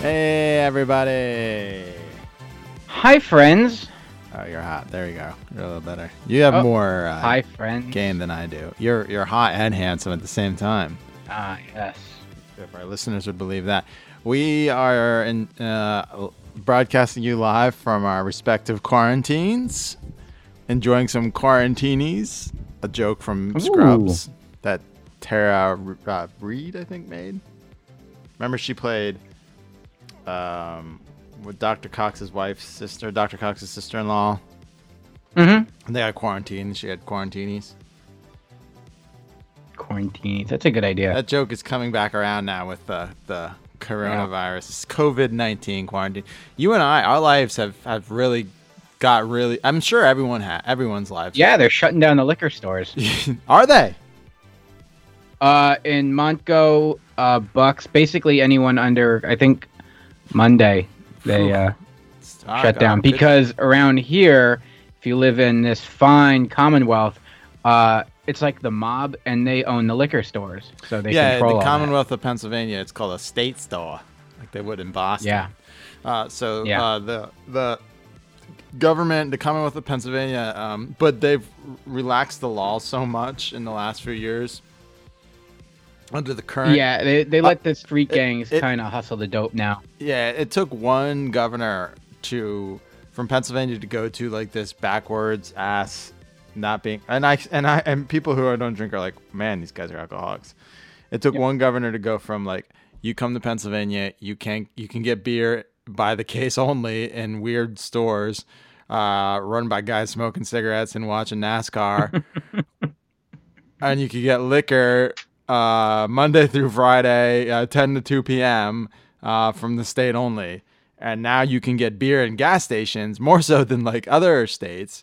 Hey, everybody. Hi, friends. Oh, you're hot. There you go. You're a little better. You have Oh, more uh, Hi, friends. game than I do. You're you're hot and handsome at the same time. Ah, yes. If our listeners would believe that, we are in, uh, broadcasting you live from our respective quarantines, enjoying some quarantinis. A joke from Ooh. Scrubs that Tara uh, Reid, I think, made. Remember, she played um, with Dr. Cox's wife's sister, Dr. Cox's sister-in-law. Mm-hmm. They got quarantined. She had quarantinis. Quarantine. That's a good idea. That joke is coming back around now with the the coronavirus, It's COVID nineteen quarantine. You and I, our lives have have really got really. I'm sure everyone ha everyone's lives. yeah, they're shutting down the liquor stores. Are they? uh, in Montgo, uh, Bucks, basically anyone under, I think, Monday, they uh, shut down because around here, if you live in this fine Commonwealth, uh, it's like the mob, and they own the liquor stores, so they yeah, control the all that. Commonwealth of Pennsylvania. It's called a state store, like they would in Boston. Yeah. Uh, so Yeah. uh, the the government, the Commonwealth of Pennsylvania, um, but they've relaxed the law so much in the last few years under the current. Yeah, they, they let the street gangs kind of hustle the dope now. Yeah, it took one governor to from Pennsylvania to go to like this backwards ass not being and I and I and people who don't drink are like, man, these guys are alcoholics. It took one governor to go from like you come to Pennsylvania, you can you can get beer by the case only in weird stores, uh, run by guys smoking cigarettes and watching NASCAR. and you could get liquor uh, Monday through Friday, uh, 10 to 2 p.m. Uh, from the state only. And now you can get beer in gas stations more so than like other states.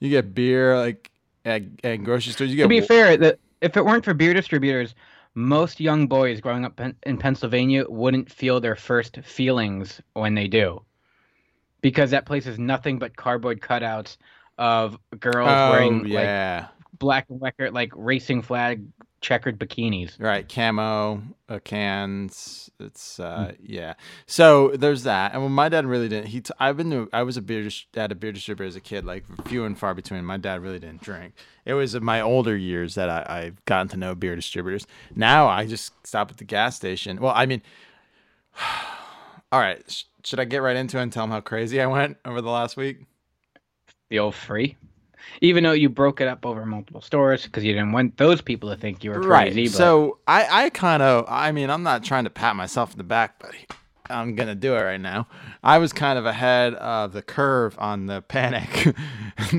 You get beer like at, at grocery stores. You get to be fair, that if it weren't for beer distributors, most young boys growing up in Pennsylvania wouldn't feel their first feelings when they do, because that place is nothing but cardboard cutouts of girls oh, wearing like black and white like racing flag checkered bikinis. Right, camo uh, cans. It's uh, yeah. So there's that. And when my dad really didn't, he. T- I've been to. I was a beer at a beer distributor as a kid, like few and far between. My dad really didn't drink. It was in my older years that I, I've gotten to know beer distributors. Now I just stop at the gas station. Well, I mean, all right. Sh- should I get right into it and tell them how crazy I went over the last week? The old free. Even though you broke it up over multiple stores because you didn't want those people to think you were crazy. But So I, I kind of, I mean, I'm not trying to pat myself in the back, but I'm gonna do it right now. I was kind of ahead of the curve on the panic.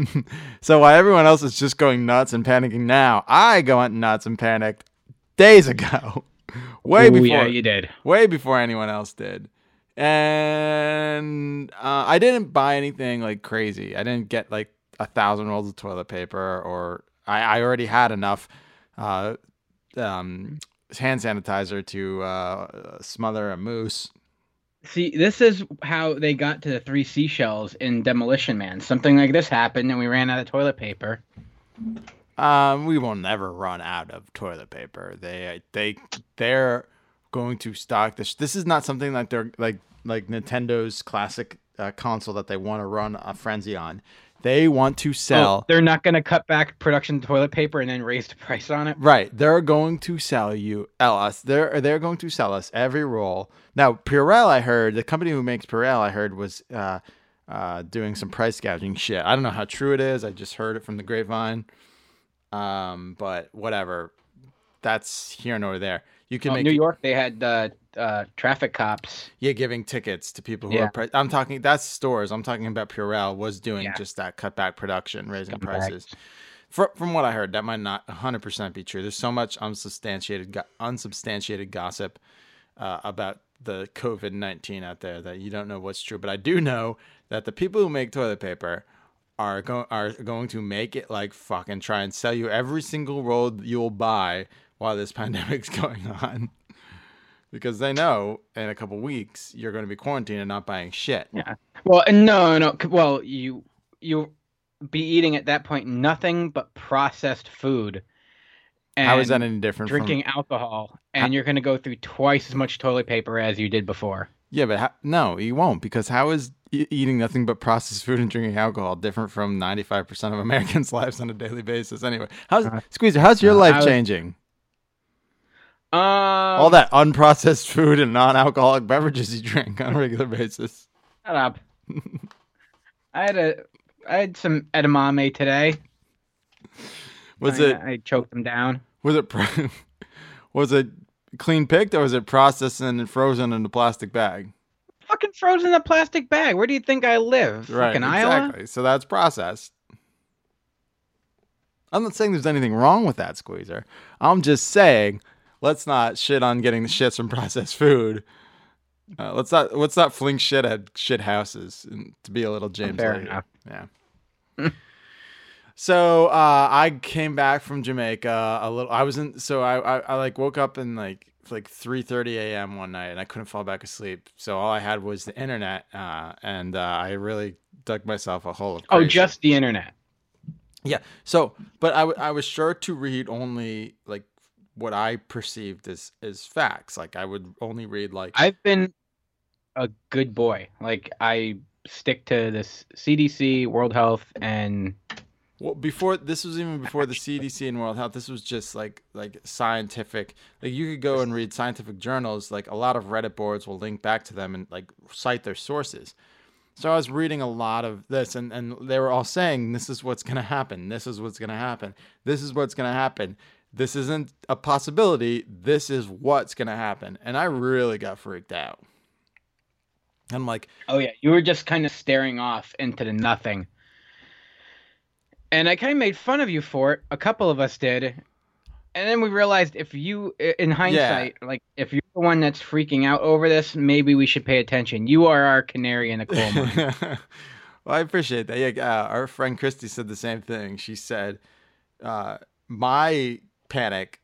so while everyone else is just going nuts and panicking now, I go went nuts and panicked days ago, way Ooh, before, yeah, you did. way before anyone else did. And uh, I didn't buy anything like crazy. I didn't get like a thousand rolls of toilet paper, or I, I already had enough uh, um, hand sanitizer to uh, smother a moose. See, this is how they got to the three seashells in Demolition Man. Something like this happened, and we ran out of toilet paper. Um, we will never run out of toilet paper. They they they're going to stock this. This is not something like they're like like Nintendo's classic uh, console that they want to run a frenzy on. They want to sell. Oh, they're not going to cut back production toilet paper and then raise the price on it. Right. They're going to sell you sell us. They're they're going to sell us every roll. Now Purell, I heard the company who makes Purell, I heard was uh, uh, doing some price gouging shit. I don't know how true it is. I just heard it from the grapevine. Um, but whatever. That's here nor there. You can Oh, make New York, they had uh, uh, traffic cops. yeah, giving tickets to people who Yeah. are. Pri- I'm talking that's stores. I'm talking about Purell was doing Yeah. just that cutback production, raising prices. back. Fr from what I heard, that might not 100% be true. There's so much unsubstantiated, unsubstantiated gossip uh, about the COVID 19 out there that you don't know what's true. But I do know that the people who make toilet paper are going are going to make it like fucking try and sell you every single roll you'll buy while this pandemic's going on. Because they know in a couple weeks you're going to be quarantined and not buying shit. Yeah. Well, no, no. Well, you you be eating at that point nothing but processed food. And How is that any different drinking from alcohol, and you're going to go through twice as much toilet paper as you did before. Yeah, but how, no, you won't because how is eating nothing but processed food and drinking alcohol different from 95% of Americans' lives on a daily basis anyway? How's Uh, Squeezer, how's your uh, life was- changing? Um, All that unprocessed food and non-alcoholic beverages you drink on a regular basis. Shut up. I had a I had some edamame today. Was I, it I choked them down. was it was it clean picked or was it processed and frozen in a plastic bag? Fucking frozen in a plastic bag. Where do you think I live? Right, Fucking Iowa. So that's processed. I'm not saying there's anything wrong with that, Squeezer. I'm just saying let's not shit on getting the shits from processed food. Uh, let's not let's not fling shit at shit houses and to be a little James. Fair Lady. enough. Yeah. so uh, I came back from Jamaica a little. I was in. So I, I I like woke up in like like 3:30 a.m. one night and I couldn't fall back asleep. So all I had was the internet, uh, and uh, I really dug myself a hole of. Oh, just the internet. Yeah. So, but I, w- I was sure to read only like what I perceived as as facts. Like I would only read like I've been a good boy. Like I stick to this CDC, World Health, and well before this was even before the CDC and World Health. This was just like like scientific. Like you could go and read scientific journals. Like a lot of Reddit boards will link back to them and like cite their sources. So I was reading a lot of this, and, and they were all saying, this is what's going to happen. This is what's going to happen. This is what's going to happen. This isn't a possibility. This is what's going to happen. And I really got freaked out. I'm like, oh yeah, you were just kind of staring off into the nothing. And I kind of made fun of you for it. A couple of us did. And then we realized if you, in hindsight, like if you're the one that's freaking out over this, maybe we should pay attention. You are our canary in the coal mine. well, I appreciate that. Yeah, uh, our friend Christy said the same thing. She said, uh, my panic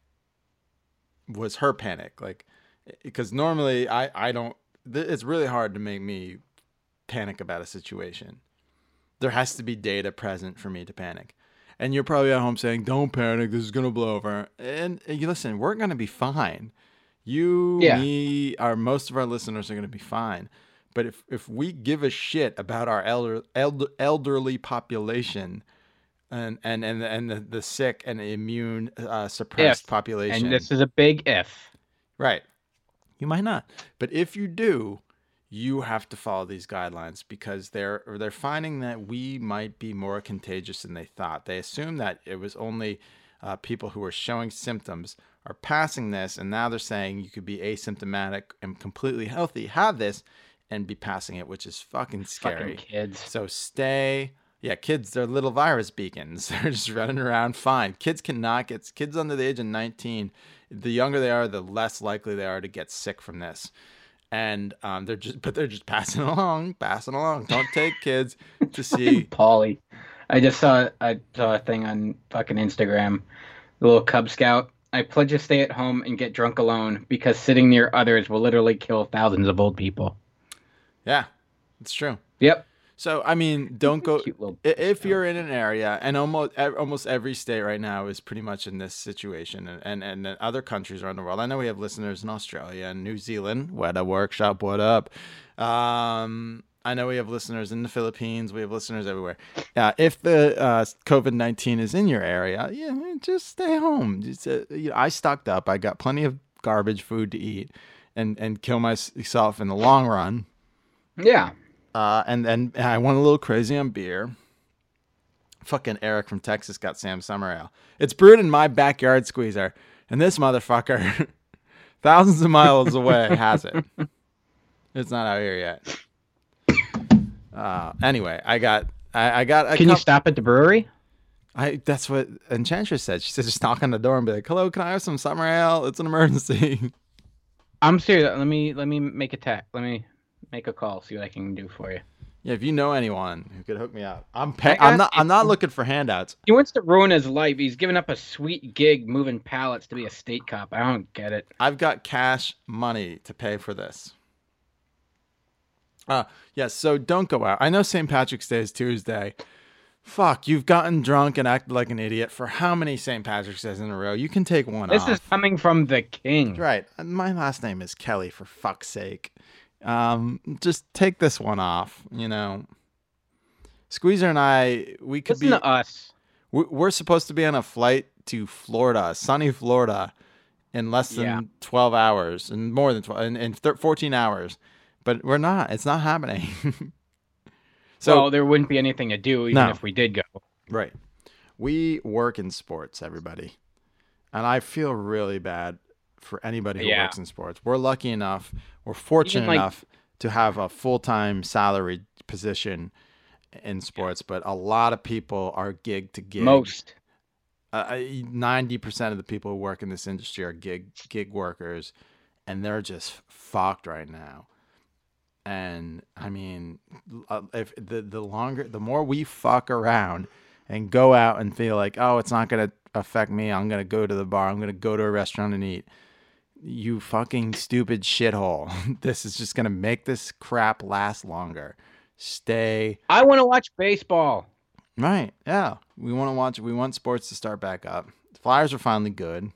was her panic. Like, because normally I, I don't, th- it's really hard to make me panic about a situation. There has to be data present for me to panic. And you're probably at home saying, don't panic, this is going to blow over. And uh, you listen, we're going to be fine. You, Yeah. me, our most of our listeners are going to be fine. But if, if we give a shit about our elder, elder elderly population and and and and the, the sick and immune uh, suppressed If, population, and this is a big if. right? You might not, but if you do, you have to follow these guidelines because they're they're finding that we might be more contagious than they thought. They assume that it was only uh, people who were showing symptoms are passing this, and now they're saying you could be asymptomatic and completely healthy, have this, and be passing it, which is fucking scary. Fucking kids. So stay. Yeah, kids, they're little virus beacons. They're just running around fine. Kids cannot get kids under the age of 19. The younger they are, the less likely they are to get sick from this. And um, they're just, but they're just passing along, passing along. Don't take kids to see. Polly. I just saw I saw a thing on fucking Instagram. The little Cub Scout. I pledge to stay at home and get drunk alone because sitting near others will literally kill thousands of old people. Yeah, it's true. Yep. So I mean, don't go little if you're in an area, and almost almost every state right now is pretty much in this situation, and and, and other countries around the world. I know we have listeners in Australia and New Zealand. What a workshop! What up? Um, I know we have listeners in the Philippines. We have listeners everywhere. Uh, if the uh, COVID nineteen is in your area, yeah, just stay home. Just, uh, you know, I stocked up. I got plenty of garbage food to eat, and and kill myself in the long run. Yeah. Uh, and then I went a little crazy on beer. Fucking Eric from Texas got Sam Summer Ale. It's brewed in my backyard squeezer, and this motherfucker, thousands of miles away, has it. It's not out here yet. Uh, anyway, I got I, I got a Can you stop at the brewery? I that's what Enchantress said. She said just knock on the door and be like, "Hello, can I have some summer ale? It's an emergency." I'm serious. Let me let me make a tech. Let me make a call. See what I can do for you. Yeah, if you know anyone who could hook me up, I'm I'm not I'm not looking for handouts. He wants to ruin his life. He's given up a sweet gig moving pallets to be a state cop. I don't get it. I've got cash money to pay for this. Uh yes, so don't go out. I know St. Patrick's Day is Tuesday. Fuck, you've gotten drunk and acted like an idiot for how many St. Patrick's Days in a row? You can take one off. This off. is coming from the king. Right. My last name is Kelly, for fuck's sake. Um, just take this one off, you know. Squeezer and I, we could Listen be. us. we- We're supposed to be on a flight to Florida, sunny Florida, in less than Yeah. 12 hours, and more than 12, in, in thir- 14 hours. But we're not. It's not happening. so, well, there wouldn't be anything to do even No. if we did go. Right. We work in sports, everybody. And I feel really bad for anybody who Yeah. works in sports. We're lucky enough, we're fortunate like- enough to have a full time salaried position in sports, but a lot of people are gig to gig. Most. Uh, ninety percent of the people who work in this industry are gig gig workers, and they're just fucked right now. And I mean, uh, if the the longer, the more we fuck around and go out and feel like, oh, it's not gonna affect me. I'm gonna go to the bar. I'm gonna go to a restaurant and eat. You fucking stupid shithole. this is just gonna make this crap last longer. Stay I want to watch baseball. Right. Yeah. We want to watch. We want sports to start back up. The Flyers are finally good.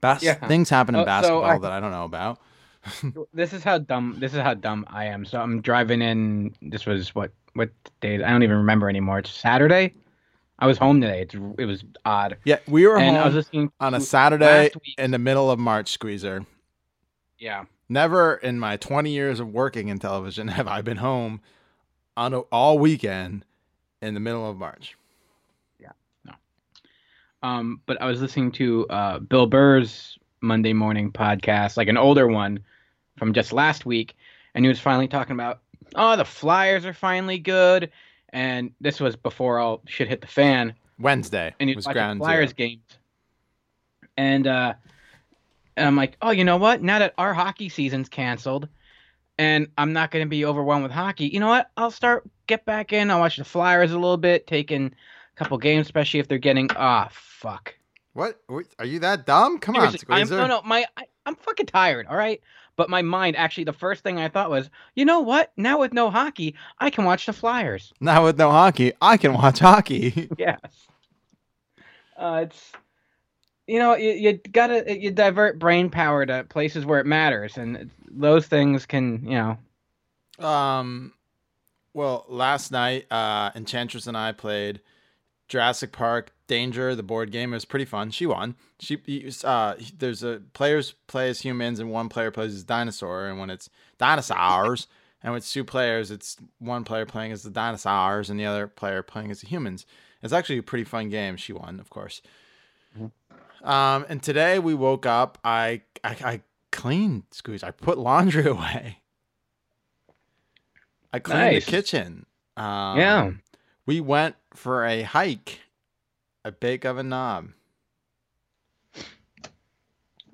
Bas- Yeah. Things happen in Uh, so basketball I- that I don't know about. This is how dumb. This is how dumb I am. So I'm driving in. This was what what day? I don't even remember anymore. It's Saturday. I was home today. It's it was odd. Yeah, we were and I was home listening on a Saturday in the middle of March, Squeezer. Yeah. Never in my 20 years of working in television have I been home on a, all weekend in the middle of March. Yeah. No. Um, but I was listening to uh, Bill Burr's Monday morning podcast, like an older one from just last week, and he was finally talking about, oh, the Flyers are finally good, and this was before all shit hit the fan, Wednesday and he was was ground Flyers zero. games, and uh, and I'm like, oh, you know what? Now that our hockey season's canceled, and I'm not going to be overwhelmed with hockey, you know what? I'll start get back in. I'll watch the Flyers a little bit, taking a couple games, especially if they're getting ah fuck. What? Are you that dumb? Come on, Seriously, I'm, Squeezer. no, no, my I, I'm fucking tired. All right, but my mind actually, the first thing I thought was, you know what? Now with no hockey, I can watch the Flyers. Now with no hockey, I can watch hockey. yes. Uh, it's you know you, you gotta you divert brain power to places where it matters, and those things can you know. Um, well, last night, uh, Enchantress and I played Jurassic Park Danger, the board game. It was pretty fun. She won. She, uh, there's a players play as humans and one player plays as dinosaur. And when it's dinosaurs, and with two players, it's one player playing as the dinosaurs and the other player playing as the humans. It's actually a pretty fun game. She won, of course. Um, and today we woke up. I, I, I cleaned, squeeze. I put laundry away. I cleaned Nice. the kitchen. Um, Yeah. We went for a hike at Bake Oven Knob.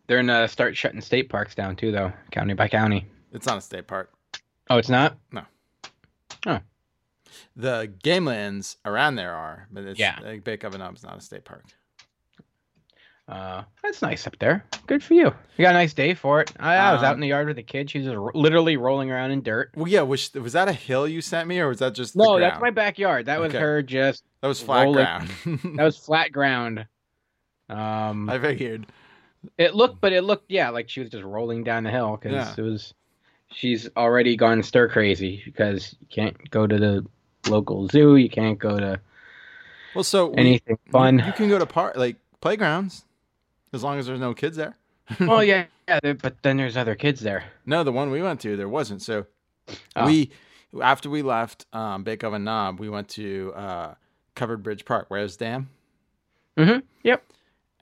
They're gonna start shutting state parks down too, though, county by county. It's not a state park. Oh, it's not. No. Oh. The game lands around there are, but it's Yeah. Bake Oven Knob is not a state park. Uh, that's nice up there. Good for you. You got a nice day for it. I, I was out Um, in the yard with the kid. She's just ro- literally rolling around in dirt. Well, yeah. Was, was that a hill you sent me, or was that just the No, that's my backyard. That was her just. That was flat rolling- ground. That was flat ground. Um, I figured. it looked, but it looked, yeah, like she was just rolling down the hill because Yeah. it was. She's already gone stir crazy because you can't go to the local zoo. You can't go to Well, so anything you- fun. You, can go to park like playgrounds, as long as there's no kids there. oh yeah, yeah, but then there's other kids there. No, the one we went to, there wasn't. So Oh. we, after we left um, Bake Oven Knob, we went to uh, Covered Bridge Park, Wehr's Dam, Mm-hmm. Yep.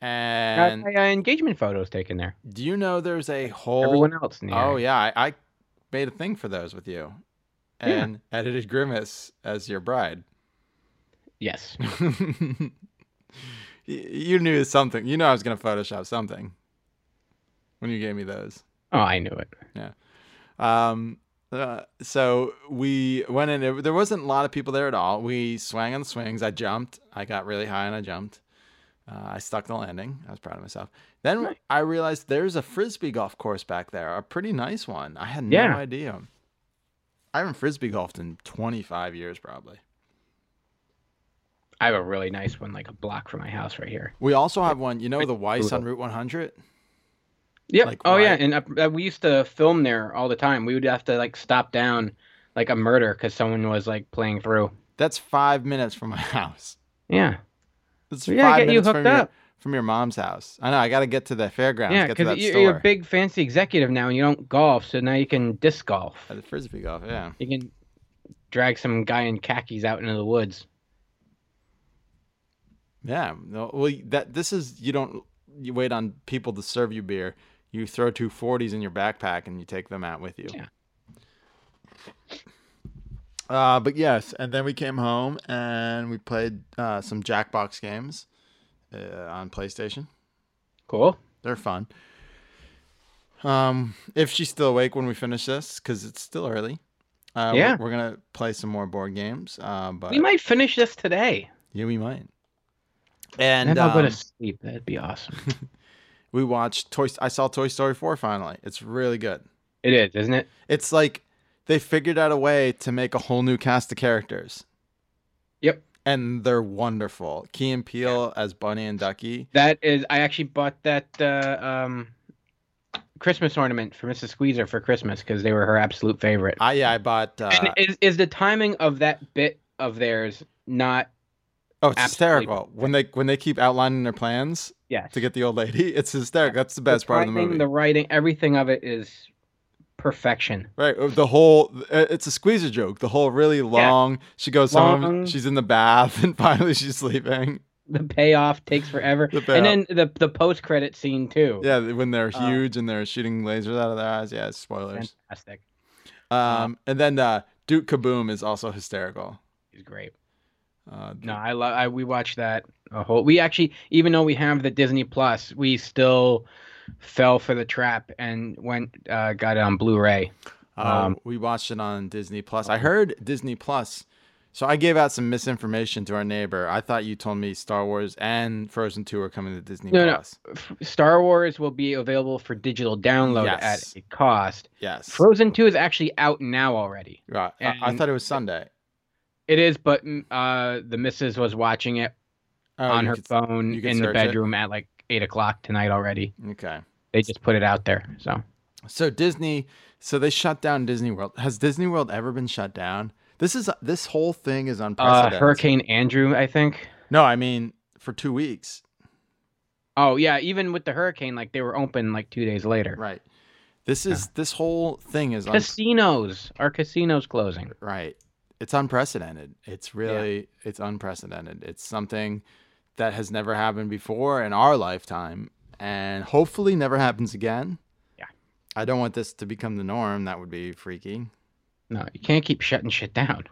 Got and my uh, engagement photos taken there. do you know there's a whole? Everyone else oh area. yeah, I, I made a thing for those with you, Yeah. and edited Grimace as your bride. Yes. You knew something. You know I was gonna Photoshop something when you gave me those. Oh, I knew it. Yeah. Um, Uh, so we went in. It, there wasn't a lot of people there at all. We swang on the swings. I jumped. I got really high and I jumped. Uh, I stuck the landing. I was proud of myself. Then Nice. I realized there's a frisbee golf course back there, a pretty nice one. I had no Yeah. idea. I haven't frisbee golfed in 25 years, probably. I have a really nice one, like a block from my house right here. We also have one. You know the Weiss on Route 100. Yep. Like, oh yeah, and uh, we used to film there all the time. We would have to like stop down, like a murder, because someone was like playing through. That's five minutes from my house. Yeah. It's We gotta five get you minutes from hooked your, up. from your mom's house. I know. I got to get to the fairgrounds. yeah, because you're, you're a big fancy executive now, and you don't golf, so now you can disc golf. The frisbee golf. Yeah. You can drag some guy in khakis out into the woods. Yeah. No, well, that this is you don't you wait on people to serve you beer. You throw two 40s in your backpack and you take them out with you. Yeah. Uh, but yes, and then we came home and we played uh, some Jackbox games uh, on PlayStation. Cool. They're fun. Um, if she's still awake when we finish this, because it's still early. Uh, we're- Yeah. we're, gonna play some more board games. Uh, but We might finish this today. yeah, we might. And And I'll go um, to sleep. That'd be awesome. we watched Toy. I saw Toy Story 4 finally. It's really good. it is, isn't it? It's like they figured out a way to make a whole new cast of characters, Yep. and they're wonderful. Key and Peele as Bunny and Ducky. That is. I actually bought that uh, um, Christmas ornament for Mrs. Squeezer for Christmas because they were her absolute favorite. I yeah, I bought. Uh, and is is the timing of that bit of theirs not? Oh, it's hysterical when they when they keep outlining their plans Yes. to get the old lady. It's hysterical. That's the best the part of the movie. The writing, everything of it is perfection. Right. uh, The whole uh, it's a squeezer joke. The whole really long. She goes home. She's in the bath, and finally she's sleeping. The payoff takes forever, The and then the the post credit scene too. Yeah, when they're Uh, huge and they're shooting lasers out of their eyes. Yeah, spoilers. fantastic. Um, and then uh, Duke Kaboom is also hysterical. He's great. Uh, No, I love. I we watched that a whole. We actually, even though we have the Disney Plus, we still fell for the trap and went uh, got it on Blu-ray. uh, um, we watched it on Disney Plus. I heard Disney Plus. So I gave out some misinformation to our neighbor. I thought you told me Star Wars and Frozen 2 are coming to Disney No, no. Plus. F- Star Wars will be available for digital download Yes. at a cost. Yes. Frozen Two is actually out now already. Right. I, I thought it was Sunday. It is, but mm, uh, the missus was watching it Oh, on her could- phone in the search it? bedroom at like eight o'clock tonight already. Okay. They just put it out there. So So Disney, so they shut down Disney World. Has Disney World ever been shut down? This is this whole thing is uh, unprecedented. Hurricane Andrew, I think. No, I mean for two weeks. Oh yeah, even with the hurricane, like they were open like two days later. Right. This is this whole thing is un- Casinos, our casinos closing. right. It's unprecedented. It's really it's unprecedented. It's something that has never happened before in our lifetime and hopefully never happens again. Yeah. I don't want this to become the norm. That would be freaky. No, you can't keep shutting shit down.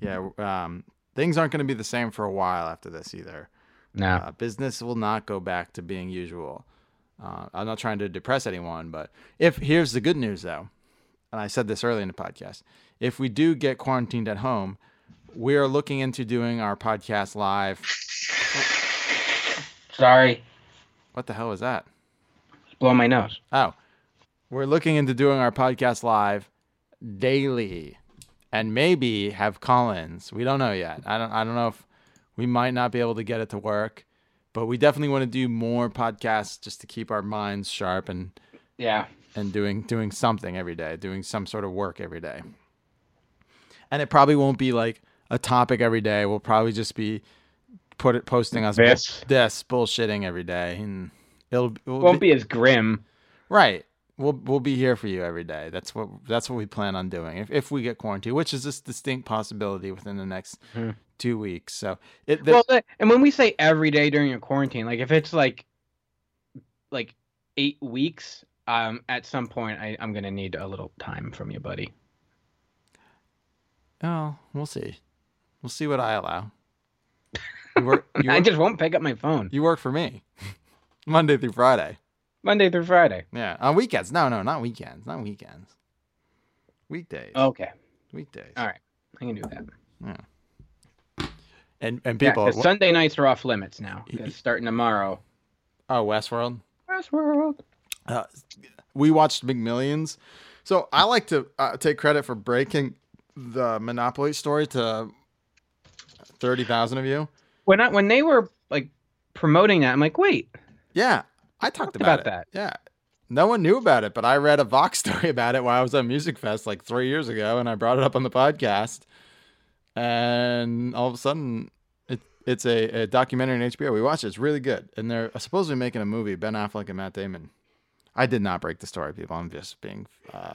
Yeah, um things aren't going to be the same for a while after this either. No. Uh, business will not go back to being usual. Uh, I'm not trying to depress anyone, but if here's the good news though, and I said this early in the podcast, if we do get quarantined at home, we are looking into doing our podcast live. Sorry, What the hell is that? it's blowing my nose. Oh, we're looking into doing our podcast live daily, and maybe have call-ins. We don't know yet. I don't. I don't know if we might not be able to get it to work, but we definitely want to do more podcasts just to keep our minds sharp and Yeah. And doing doing something every day, doing some sort of work every day. And it probably won't be like a topic every day. We'll probably just be put it posting us This. this bullshitting every day, and it'll, it'll Won't be as grim. right. We'll we'll be here for you every day. That's what that's what we plan on doing if if we get quarantined, which is this distinct possibility within the next Mhm. two weeks. So it the, well, and when we say every day during a quarantine, like if it's like like eight weeks, um, at some point I, I'm gonna need a little time from you, buddy. oh, we'll see. We'll see what I allow. You work, you I just won't pick up my phone you work for me, Monday through Friday. Monday through Friday. Yeah, on weekends. No, no, not weekends. Not weekends. Weekdays. Okay. Weekdays. All right. I can do that. Yeah. And and people Yeah, Sunday nights are off limits now. starting tomorrow. oh, Westworld. Westworld. Uh, we watched McMillions. So I like to uh, take credit for breaking the Monopoly story to thirty thousand of you. When I when they were like promoting that, I'm like, wait, Yeah, I talked Talked about, about that. Yeah, no one knew about it, but I read a Vox story about it while I was at Musikfest like three years ago, and I brought it up on the podcast. And all of a sudden, it, it's a, a documentary on HBO. We watched it; it's really good, and they're supposedly making a movie. Ben Affleck and Matt Damon. I did not break the story, people. I'm just being uh,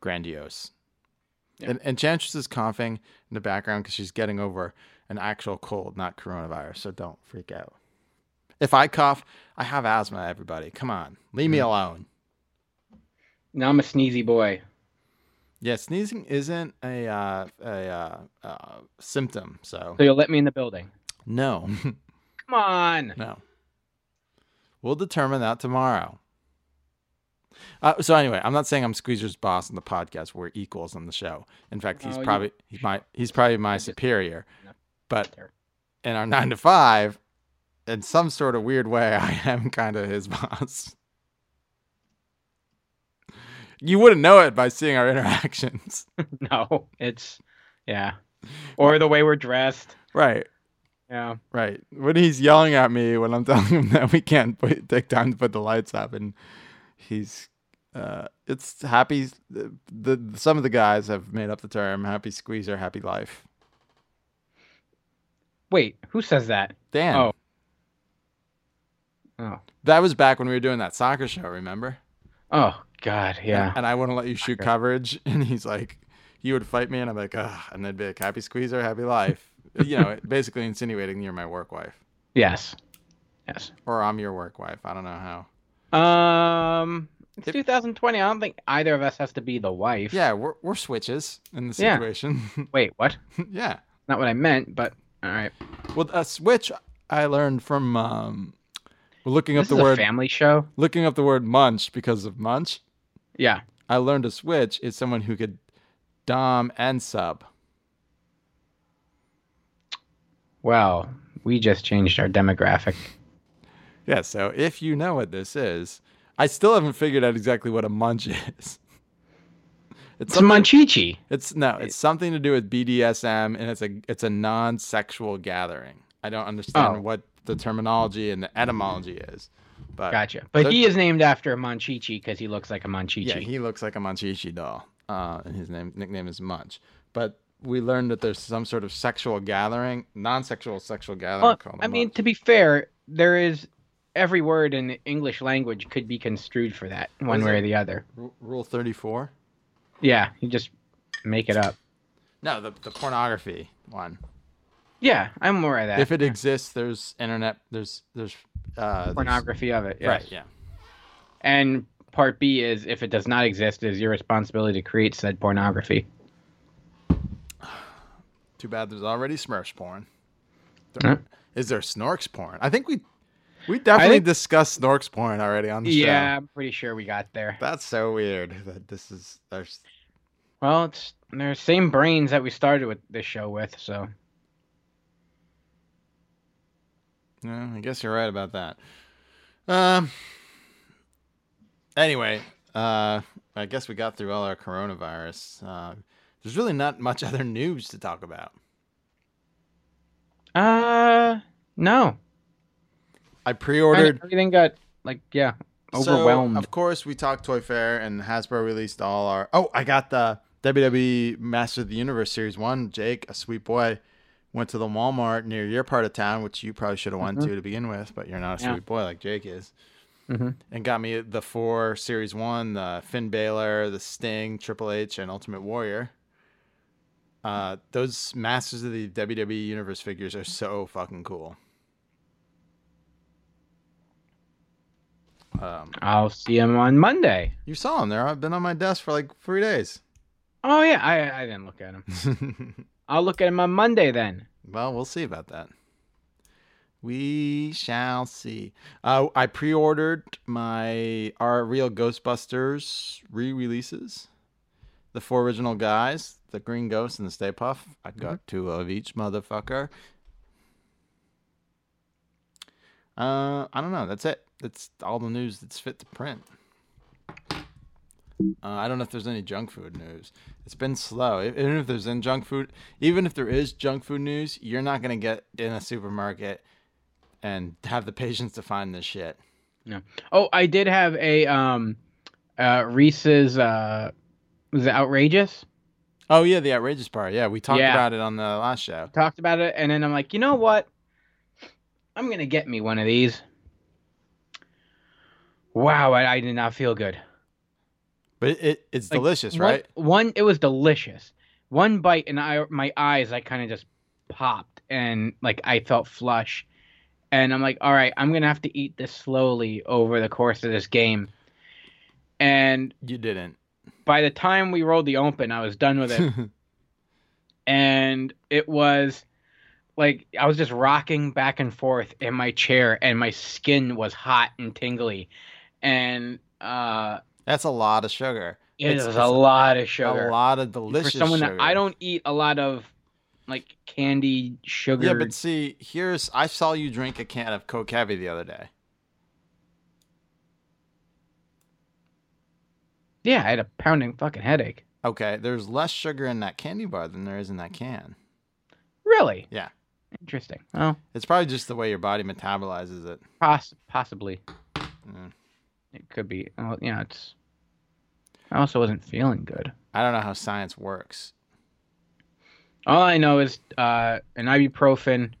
grandiose. Yeah. And, and Chantress is coughing in the background because she's getting over an actual cold, not coronavirus. So don't freak out. If I cough, I have asthma. Everybody, come on, leave me Mm. alone. now I'm a sneezy boy. Yeah, sneezing isn't a uh, a uh, uh, symptom. So So you'll let me in the building. no, Come on. no. We'll determine that tomorrow. Uh, so anyway, I'm not saying I'm Squeezer's boss on the podcast. We're equals on the show. In fact, he's you- probably he's my he's probably my superior. But in our nine to five, in some sort of weird way, I am kind of his boss. You wouldn't know it by seeing our interactions, No, it's yeah. Or the way we're dressed. right? Yeah. Right. When he's yelling at me when I'm telling him that we can't put, take time to put the lights up, and he's, uh, it's happy. The, the some of the guys have made up the term "happy squeezer, happy life." Wait, who says that? Dan, Oh. Oh. that was back when we were doing that soccer show. Remember? Oh God, yeah. And, and I wouldn't let you shoot coverage, and he's like, "You would fight me," and I'm like, "Ugh," and they'd be like, "Happy squeezer, happy life." you know, basically insinuating you're my work wife, Yes. Yes. or I'm your work wife. I don't know how. Um it's If- 2020. I don't think either of us has to be the wife. Yeah, we're we're switches in the Yeah. situation. Wait, what? yeah. Not what I meant, but all right. Well, a switch I learned from um, looking up This the is a word family show. looking up the word munch because of munch. Yeah. I learned a switch is someone who could dom and sub. Well, we just changed our demographic. Yeah. So if you know what this is, I still haven't figured out exactly what a munch is. It's It's Monchhichi. It's no, it's something to do with BDSM, and it's a it's a non-sexual gathering. I don't understand Oh. what the terminology and the etymology is, but Gotcha. But So- he is named after a Monchhichi because he looks like a Monchhichi. Yeah, he looks like a Monchhichi doll, uh, and his name nickname is Munch. But we learned that there's some sort of sexual gathering, non-sexual sexual gathering Well, called. a I mean, to be fair, there is every word in the English language could be construed for that one way it? or the other. Ru- Rule thirty-four. Yeah, you just make it up. No, the the pornography one. Yeah, I'm aware of that. If it exists, there's internet. There's there's uh, there's- pornography of it, yes. Right. Yeah. And part B is if it does not exist, it is your responsibility to create said pornography. Too bad there's already Smurfs porn. Huh? Is there Snorks porn? I think we we definitely think- discussed Snorks porn already on the show. Yeah, I'm pretty sure we got there. That's so weird that this is there's Well, it's they're same brains that we started with this show with, so Yeah, I guess you're right about that. Um. Anyway, uh, I guess we got through all our coronavirus. Uh, there's really not much other news to talk about. uh no. I pre-ordered. everything got like yeah, So, overwhelmed. of course, we talked Toy Fair, and Hasbro released all our. Oh, I got the WWE Master of the Universe Series One. Jake, a sweet boy, went to the Walmart near your part of town, which you probably should have went Mhm. to to begin with, but you're not a Yeah. sweet boy like Jake is. Mhm. and got me the four series one, the Finn Balor, the Sting, Triple H, and Ultimate Warrior. Uh, those Masters of the WWE Universe figures are so fucking cool. Um, I'll see him on Monday. you saw him there. I've been on my desk for like three days. Oh yeah, I I didn't look at him. I'll look at him on Monday then. well, we'll see about that. We shall see. Uh, I pre-ordered my our real Ghostbusters re-releases. the four original guys, the Green Ghost and the Stay Puft. I got Mm-hmm. two of each motherfucker. Uh, I don't know. That's it. That's all the news that's fit to print. Uh, I don't know if there's any junk food news. It's been slow. Even if there's in junk food, even if there is junk food news, you're not gonna get in a supermarket and have the patience to find this shit. No. Oh, I did have a um, uh, Reese's. Uh, was it outrageous? Oh yeah, the outrageous part. Yeah, we talked Yeah. about it on the last show. Talked about it, and then I'm like, you know what? I'm gonna get me one of these. Wow, I, I did not feel good. But it, it it's Like, delicious, one- right? One, it was delicious. One bite, and I, my eyes, I kind of just popped, and like I felt flush. And I'm like, all right, I'm gonna have to eat this slowly over the course of this game. And You didn't. by the time we rolled the open, I was done with it. and it was like I was just rocking back and forth in my chair, and my skin was hot and tingly, and uh, That's a lot of sugar. it It's- it's a lot of sugar A lot of delicious for someone sugar. that I don't eat a lot of like candy sugar. Yeah, but see, here's I saw you drink a can of Coke Heavy the other day. yeah, I had a pounding fucking headache. Okay, there's less sugar in that candy bar than there is in that can. Really? Yeah. Interesting. Well, It's probably just the way your body metabolizes it. poss- possibly. Mm. It could be. Well, you know, it's. I also wasn't feeling good. I don't know how science works. All I know is uh, an ibuprofen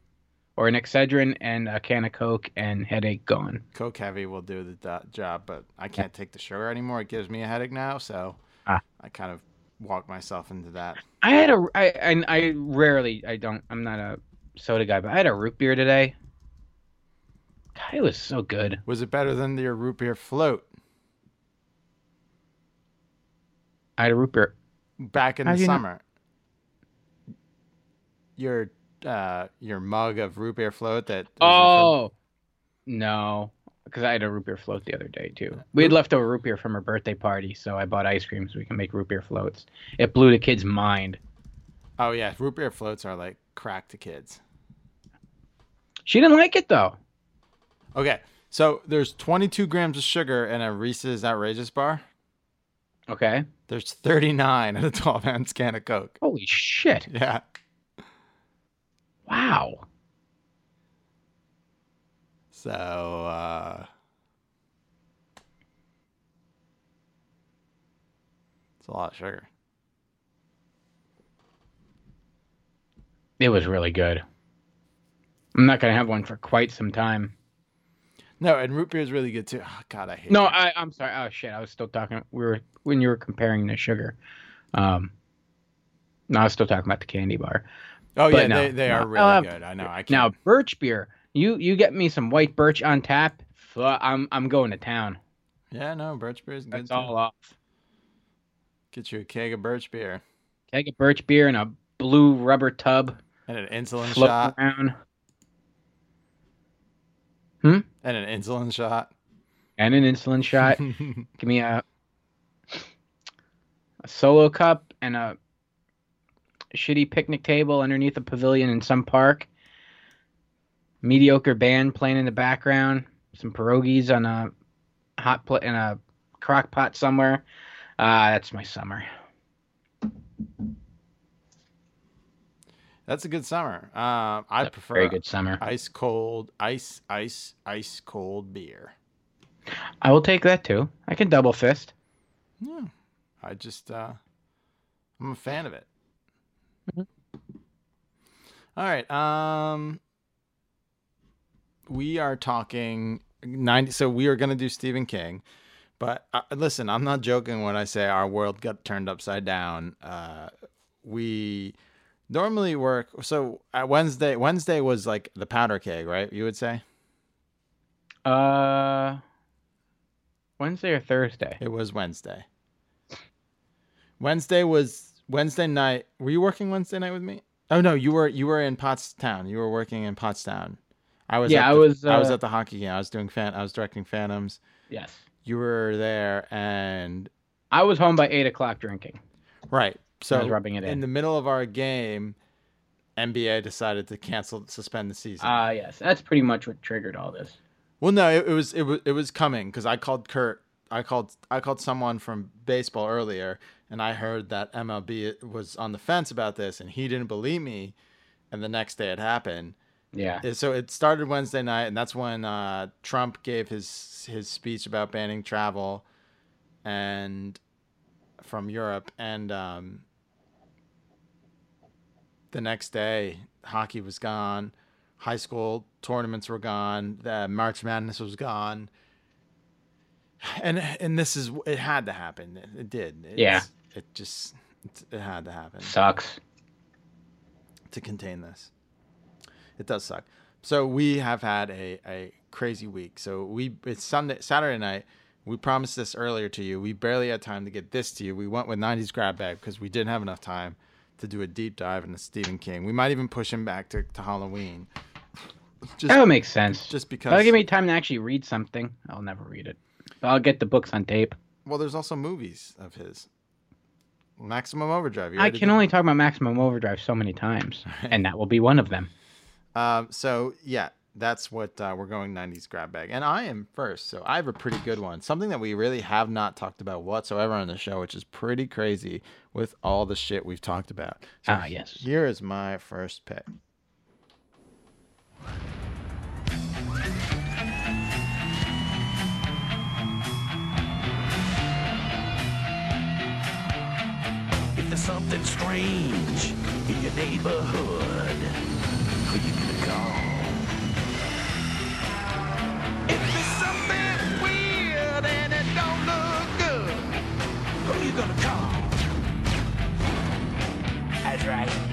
or an Excedrin and a can of Coke and headache gone. Coke Heavy will do the do- job, but I can't take the sugar anymore. It gives me a headache now, so Ah. I kind of walk myself into that. I had a I and I rarely I don't I'm not a soda guy, but I had a root beer today. God, it was so good. Was it better than your root beer float I had a root beer. back in How the you know- summer? Your uh, your mug of root beer float that. Oh no, because I had a root beer float the other day too. We had leftover root beer from her birthday party, so I bought ice cream so we can make root beer floats. It blew the kid's mind. Oh yeah, root beer floats are like crack to kids. She didn't like it though. Okay, so there's 22 grams of sugar in a Reese's Outrageous bar. Okay. There's 39 in a 12 ounce can of Coke. Holy shit! Yeah, Wow. so uh, it's a lot of sugar. It was really good. I'm not gonna have one for quite some time. No, and root beer is really good too. Oh, God, I hate. No. I, I'm sorry. Oh shit, I was still talking. We were when you were comparing the sugar. Um, no, I was still talking about the candy bar. oh but yeah, no, they they no. are really I'll good. I know. I can't. Now birch beer. You you get me some white birch on tap. I'm I'm going to town. yeah, no, birch beer is good That's too. all off. Get you a keg of birch beer Keg of birch beer in a blue rubber tub. and an insulin shot around. And an insulin shot. And an insulin shot. Give me a a solo cup and a shitty picnic table underneath a pavilion in some park. Mediocre band playing in the background. Some pierogies on a hot plate in a crock pot somewhere. Ah, that's my summer. That's a good summer. Um, I That's prefer Very good summer. ice cold, ice, ice, ice cold beer. I will take that too. I can double fist. Yeah, I just uh, I'm a fan of it. Mhm. All right. Um, we are talking ninety. So we are gonna do Stephen King, but uh, listen, I'm not joking when I say our world got turned upside down. Uh, we normally work. So at Wednesday, Wednesday was like the powder keg, right? You would say Uh, Wednesday or Thursday? it was Wednesday. Wednesday was Wednesday night. Were you working Wednesday night with me? Oh no, you were you were in Pottstown. You were working in Pottstown. I was Yeah, I the- was, I was uh, at the hockey game. I was doing fan I was directing Phantoms. Yes. You were there and I was home by eight o'clock drinking. Right. So rubbing it in. the middle of our game, NBA decided to cancel, suspend the season. Ah, yes, that's pretty much what triggered all this. well, no, it, it was it was it was coming because I called Kurt. I called I called someone from baseball earlier, and I heard that MLB was on the fence about this, and he didn't believe me. And the next day, it happened. Yeah. Uh, So it started Wednesday night, and that's when uh, Trump gave his his speech about banning travel, and from Europe, and um, the next day, hockey was gone, high school tournaments were gone, the March Madness was gone, and and this is it had to happen. It, it did. It's, Yeah. It just it, it had to happen Sucks. to contain this. It does suck. So we have had a, a crazy week. So we it's Sunday Saturday night. We promised this earlier to you. We barely had time to get this to you. We went with 90s grab bag because we didn't have enough time to do a deep dive into Stephen King. We might even push him back to, to Halloween. Just That would make sense. just because That'll give me time to actually read something. I'll never read it. But I'll get the books on tape. well there's also movies of his. Maximum Overdrive. I can only talk about Maximum Overdrive so many times, and that will be one of them. Um, so yeah, that's what uh, we're going 90s grab bag, and I am first. So I have a pretty good one, something that we really have not talked about whatsoever on the show, which is pretty crazy with all the shit we've talked about. So Ah, yes. Here is my first pick. If there's something strange in your neighborhood, who you gonna call? You gonna? That's right.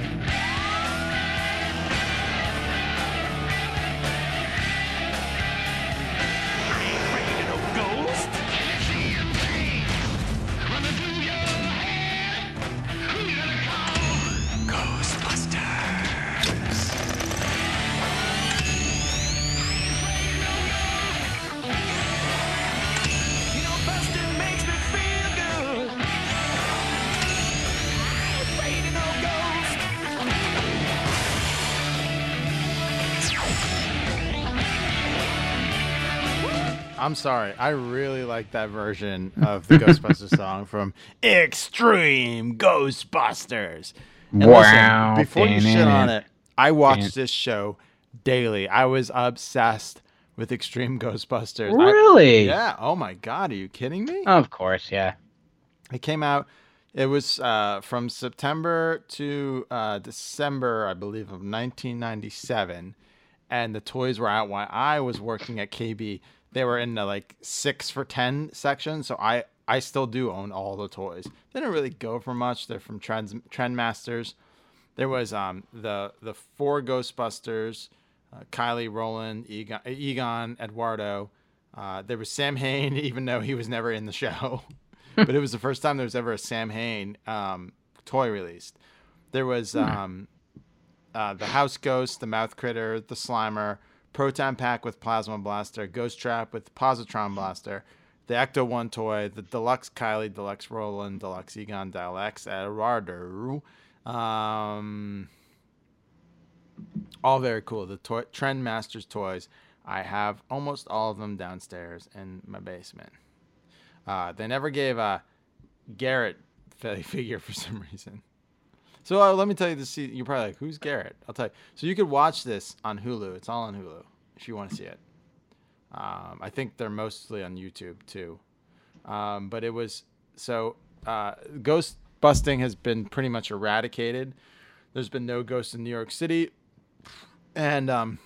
I'm sorry, I really like that version of the Ghostbusters song from Extreme Ghostbusters. And Wow. listen, before you shit on it, I watched this show daily. I was obsessed with Extreme Ghostbusters. I- Really? yeah. Oh my god, are you kidding me? Of course, yeah. It came out. It was uh, from September to uh, December, I believe, of 1997, and the toys were out while I was working at KB. They were in the like six for ten section, so I I still do own all the toys. They didn't really go for much. They're from Trends Trendmasters. There was um the the four Ghostbusters, uh, Kylie, Roland, Egon, Egon Eduardo. Uh, there was Samhain, even though he was never in the show, but it was the first time there was ever a Samhain um, toy released. There was um, uh, the House Ghost, the Mouth Critter, the Slimer, Proton Pack with Plasma Blaster, Ghost Trap with Positron Blaster, the Ecto One toy, the Deluxe Kylie, Deluxe Roland, Deluxe Egon, Deluxe Eduardo. Um, all very cool. The toy, Trend Masters toys. I have almost all of them downstairs in my basement. Uh, they never gave a Garrett figure for some reason. So uh, let me tell you this. You're probably like, who's Garrett? I'll tell you. So you could watch this on Hulu. It's all on Hulu if you want to see it. Um, I think they're mostly on YouTube too. Um, but it was so uh, ghost busting has been pretty much eradicated. There's been no ghosts in New York City, and um,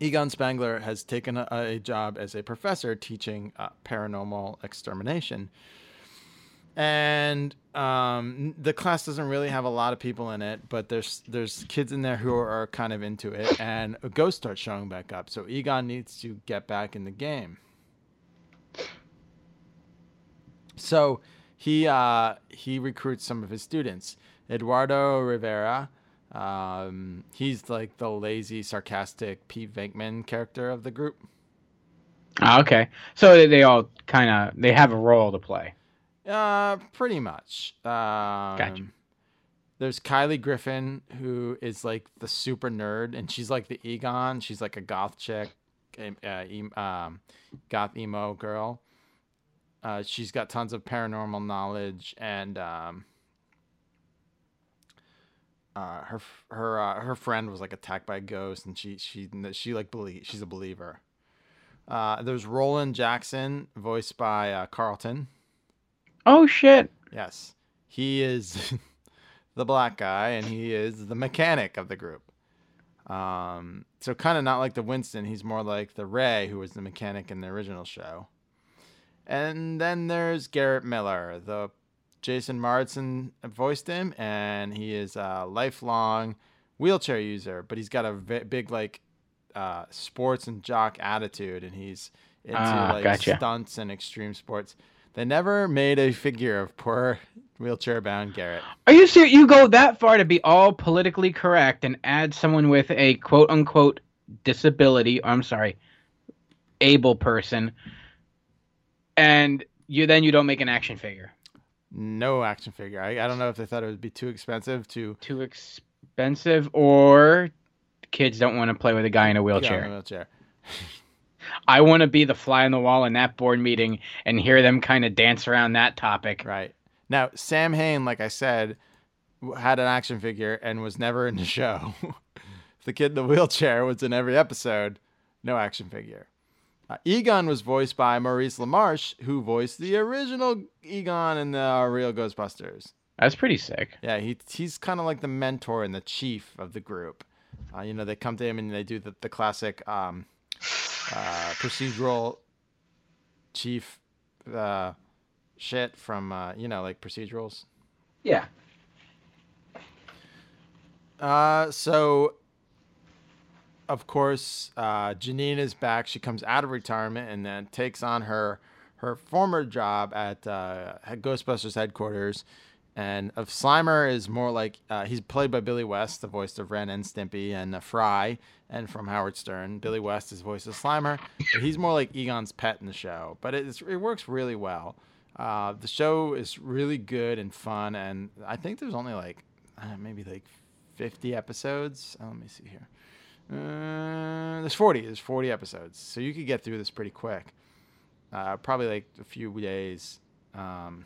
Egon Spengler has taken a, a job as a professor teaching uh, paranormal extermination. And um, the class doesn't really have a lot of people in it, but there's there's kids in there who are kind of into it, and a ghost starts showing back up. So Egon needs to get back in the game. So he uh, he recruits some of his students. Eduardo Rivera, um, he's like the lazy, sarcastic Pete Venkman character of the group. Ah, okay. So they- they all kind of they have a role to play. Uh, pretty much. Um, There's Kylie Griffin, who is like the super nerd, and she's like the Egon. She's like a goth chick, uh, um, goth emo girl. Uh, she's got tons of paranormal knowledge, and um, uh, her her uh, her friend was like attacked by a ghost, and she she she like believe she's a believer. Uh, there's Roland Jackson, voiced by uh, Carlton. Oh shit. Yes, he is the black guy, and he is the mechanic of the group. Um, so kind of not like the Winston. He's more like the Ray, who was the mechanic in the original show. And then there's Garrett Miller, the Jason Marsden voiced him, and he is a lifelong wheelchair user, but he's got a v- big like uh, sports and jock attitude, and he's into Ah, like gotcha. stunts and extreme sports. They never made a figure of poor wheelchair bound Garrett. Are you serious? You go that far to be all politically correct and add someone with a quote unquote disability, or I'm sorry, able person, and you then you don't make an action figure. No action figure. I, I don't know if they thought it would be too expensive to Too expensive, or kids don't want to play with a guy in a get on wheelchair. a wheelchair. I want to be the fly on the wall in that board meeting and hear them kind of dance around that topic. Right. Now, Samhain, like I said, had an action figure and was never in the show. the kid in the wheelchair was in every episode, no action figure. Uh, Egon was voiced by Maurice LaMarche, who voiced the original Egon in the uh, Real Ghostbusters. That's pretty sick. Yeah, he he's kind of like the mentor and the chief of the group. Uh, you know, they come to him and they do the, the classic um, uh, procedural chief uh, shit from uh, you know like procedurals. Yeah. Uh, so of course, uh, Janine is back. She comes out of retirement and then takes on her her former job at uh, at Ghostbusters headquarters. And of Slimer is more like uh, he's played by Billy West, the voice of Ren and Stimpy, and uh, Fry, and from Howard Stern. Billy West is voice of Slimer, but he's more like Egon's pet in the show. But it's, it works really well. Uh, the show is really good and fun, and I think there's only like uh, maybe like 50 episodes. Uh, let me see here. Uh, there's 40. There's 40 episodes, so you could get through this pretty quick. Uh, probably like a few days. Um,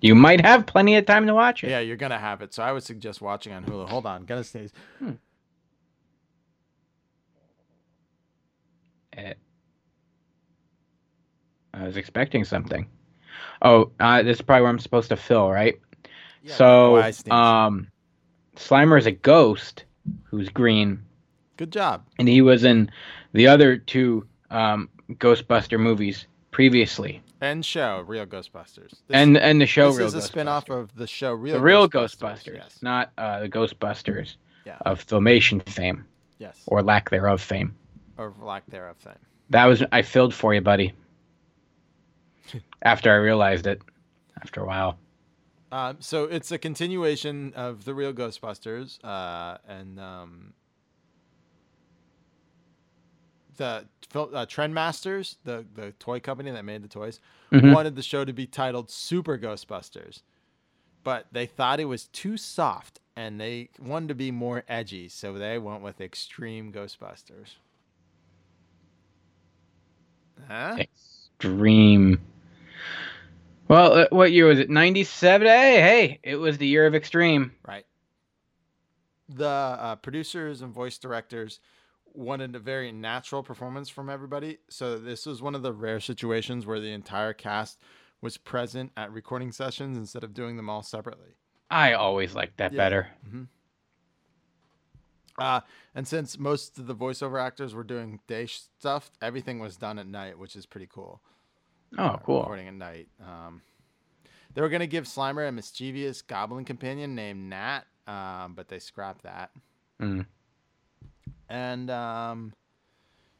You might have plenty of time to watch it. yeah, you're gonna have it. So I would suggest watching on Hulu. Hold on, gonna stay. Eh. I was expecting something. Oh, uh, this is probably where I'm supposed to fill, right? so, I sneeze. um, Slimer is a ghost who's green, good job. and he was in the other two um, Ghostbuster movies previously, And show Real Ghostbusters. This, and and the show real Ghostbusters. this is a spin-off of the show Real the real Ghostbusters. Ghostbusters, Yes. not uh, the Ghostbusters Yeah. of filmation fame Yes. or lack thereof fame. Or lack thereof thing. That was I filled for you, buddy. After I realized it, after a while. Um, so it's a continuation of the Real Ghostbusters, uh, and um, the uh, Trendmasters, the the toy company that made the toys, Mhm. wanted the show to be titled Super Ghostbusters, but they thought it was too soft, and they wanted to be more edgy, so they went with Extreme Ghostbusters. Huh? Extreme. Well, uh, what year was it? 97? Hey, hey, it was the year of Extreme. Right. The uh, producers and voice directors wanted a very natural performance from everybody. So this was one of the rare situations where the entire cast was present at recording sessions instead of doing them all separately. I always liked that Yeah. better. Uh, and since most of the voiceover actors were doing day stuff, everything was done at night, which is pretty cool. Oh, uh, cool. Recording at night. Um, they were going to give Slimer a mischievous goblin companion named Nat, um, but they scrapped that. Mm. And um,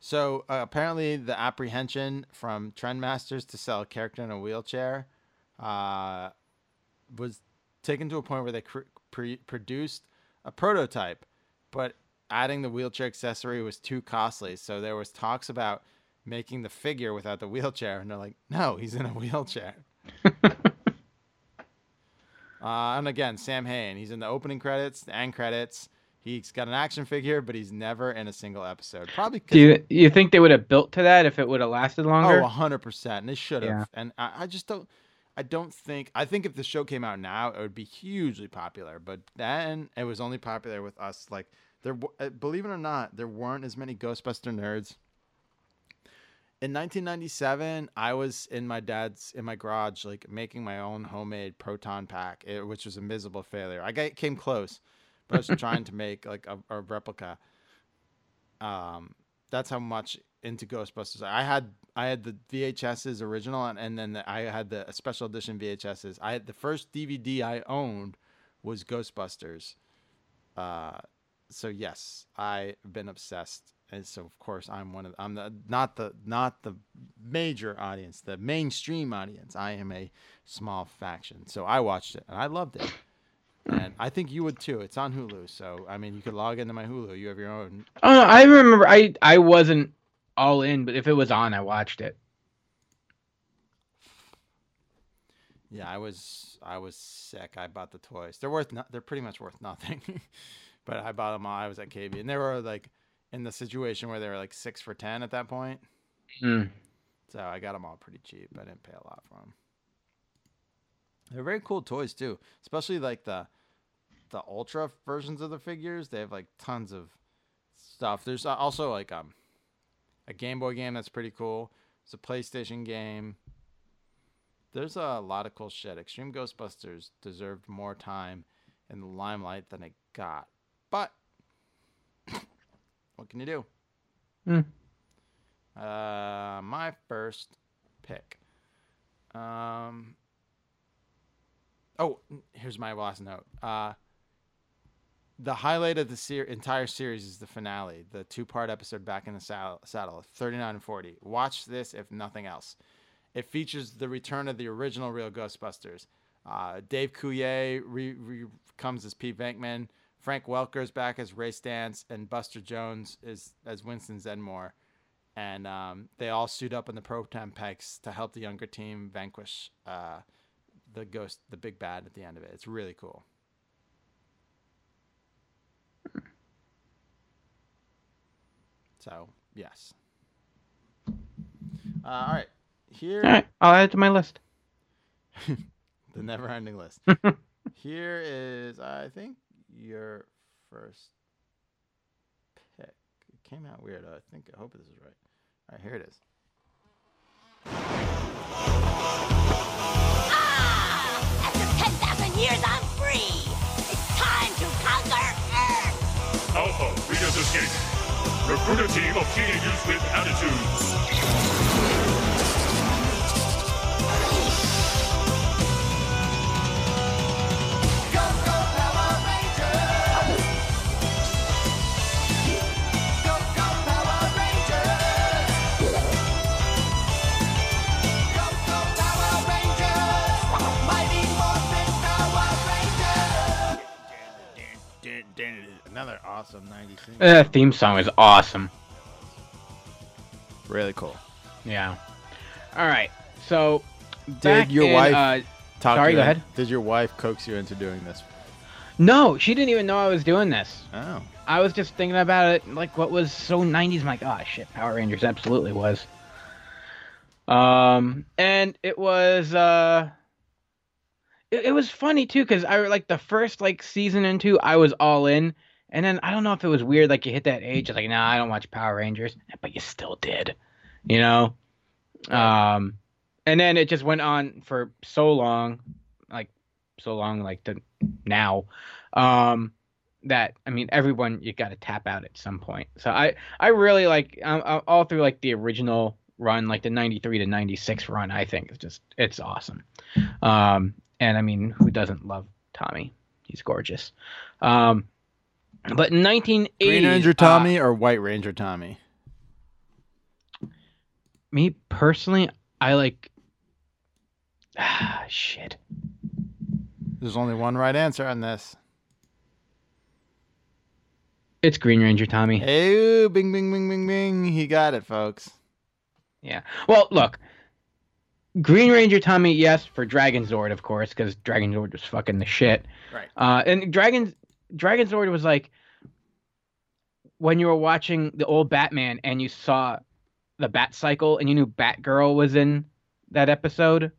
so uh, apparently, the apprehension from Trendmasters to sell a character in a wheelchair uh, was taken to a point where they cr- pre- produced a prototype, but adding the wheelchair accessory was too costly. So there was talks about making the figure without the wheelchair, and they're like, "No, he's in a wheelchair." Uh, and again, Samhain. He's in the opening credits, the end credits. He's got an action figure, but he's never in a single episode. Probably. Do you you think they would have built to that if it would have lasted longer? Oh, hundred percent. And they should have. Yeah. And I, I just don't. I don't think. I think if the show came out now, it would be hugely popular. But then it was only popular with us. Like there, uh, believe it or not, there weren't as many Ghostbuster nerds. In 1997, I was in my dad's in my garage, like making my own homemade proton pack, eh, which was a miserable failure. I got, came close, but I was trying to make like a, a replica. Um, that's how much into Ghostbusters I had. I had the VHSs original, and, and then the, I had the special edition VHSs. I had the first DVD I owned was Ghostbusters. Uh, so yes, I've been obsessed, and so of course I'm one of I'm the not the not the major audience, the mainstream audience. I am a small faction, so I watched it and I loved it, and I think you would too. It's on Hulu, so I mean you could log into my Hulu. You have your own. Oh, no, I remember. I I wasn't all in, but if it was on, I watched it. Yeah, I was I was sick. I bought the toys. They're worth no, they're pretty much worth nothing, but I bought them all. I was at KB, and they were like in the situation where they were like six for ten at that point. Hmm. So I got them all pretty cheap. I didn't pay a lot for them. They're very cool toys too, especially like the the ultra versions of the figures. They have like tons of stuff. There's also like um a Game Boy game that's pretty cool. It's a PlayStation game. There's a lot of cool shit. Extreme Ghostbusters deserved more time in the limelight than it got. But what can you do? Hmm. Uh, my first pick. Um. Oh, here's my last note. Uh, the highlight of the ser- entire series is the finale, the two-part episode "Back in the Saddle,", saddle 39 and 40. Watch this if nothing else. It features the return of the original real Ghostbusters. Uh, Dave Coulier re- re- comes as Pete Venkman. Frank Welker's back as Ray Stantz, and Buster Jones is as Winston Zeddemore and um, they all suit up in the proton packs to help the younger team vanquish uh, the ghost, the big bad at the end of it. It's really cool. So yes. Uh, all right, here All right, I'll add it to my list. the never-ending list. here is, I think, your first pick. It came out weird. I think. I hope this is right. All right, here it is. After 10,000 years, I'm free. It's time to conquer Alpha, Rita's Escape. Recruit a team of teenagers with attitudes. Another awesome 90s thing. That Uh, theme song is awesome. Really cool. Yeah. All right. So, Did back your in, wife Uh, talk Sorry, you go in- ahead. Did your wife coax you into doing this? no, she didn't even know I was doing this. Oh. I was just thinking about it, like what was so 90s. I'm like, oh shit, Power Rangers absolutely was. Um, and it was, uh, it, it was funny too, because I like the first like season and two, I was all in. And then I don't know if it was weird, like you hit that age, like, nah, I don't watch Power Rangers, but you still did, you know? Um, and then it just went on for so long, like so long, like to now. Um, that I mean, everyone you got to tap out at some point. So I I really like um, uh, all through like the original run, like the '93 to '96 run. I think it's just it's awesome. Um, and I mean, who doesn't love Tommy? He's gorgeous. Um, but in 1980, Green Ranger uh, Tommy or White Ranger Tommy? me personally, I like. Ah, shit. There's only one right answer on this. It's Green Ranger Tommy. Hey, bing, bing, bing, bing, bing. He got it, folks. Yeah. Well, look. Green Ranger Tommy, yes, for Dragon Zord, of course, because Dragon Zord was fucking the shit. Right. Uh, and Dragon Dragon Zord was like when you were watching the old Batman and you saw the Bat Cycle and you knew Batgirl was in that episode.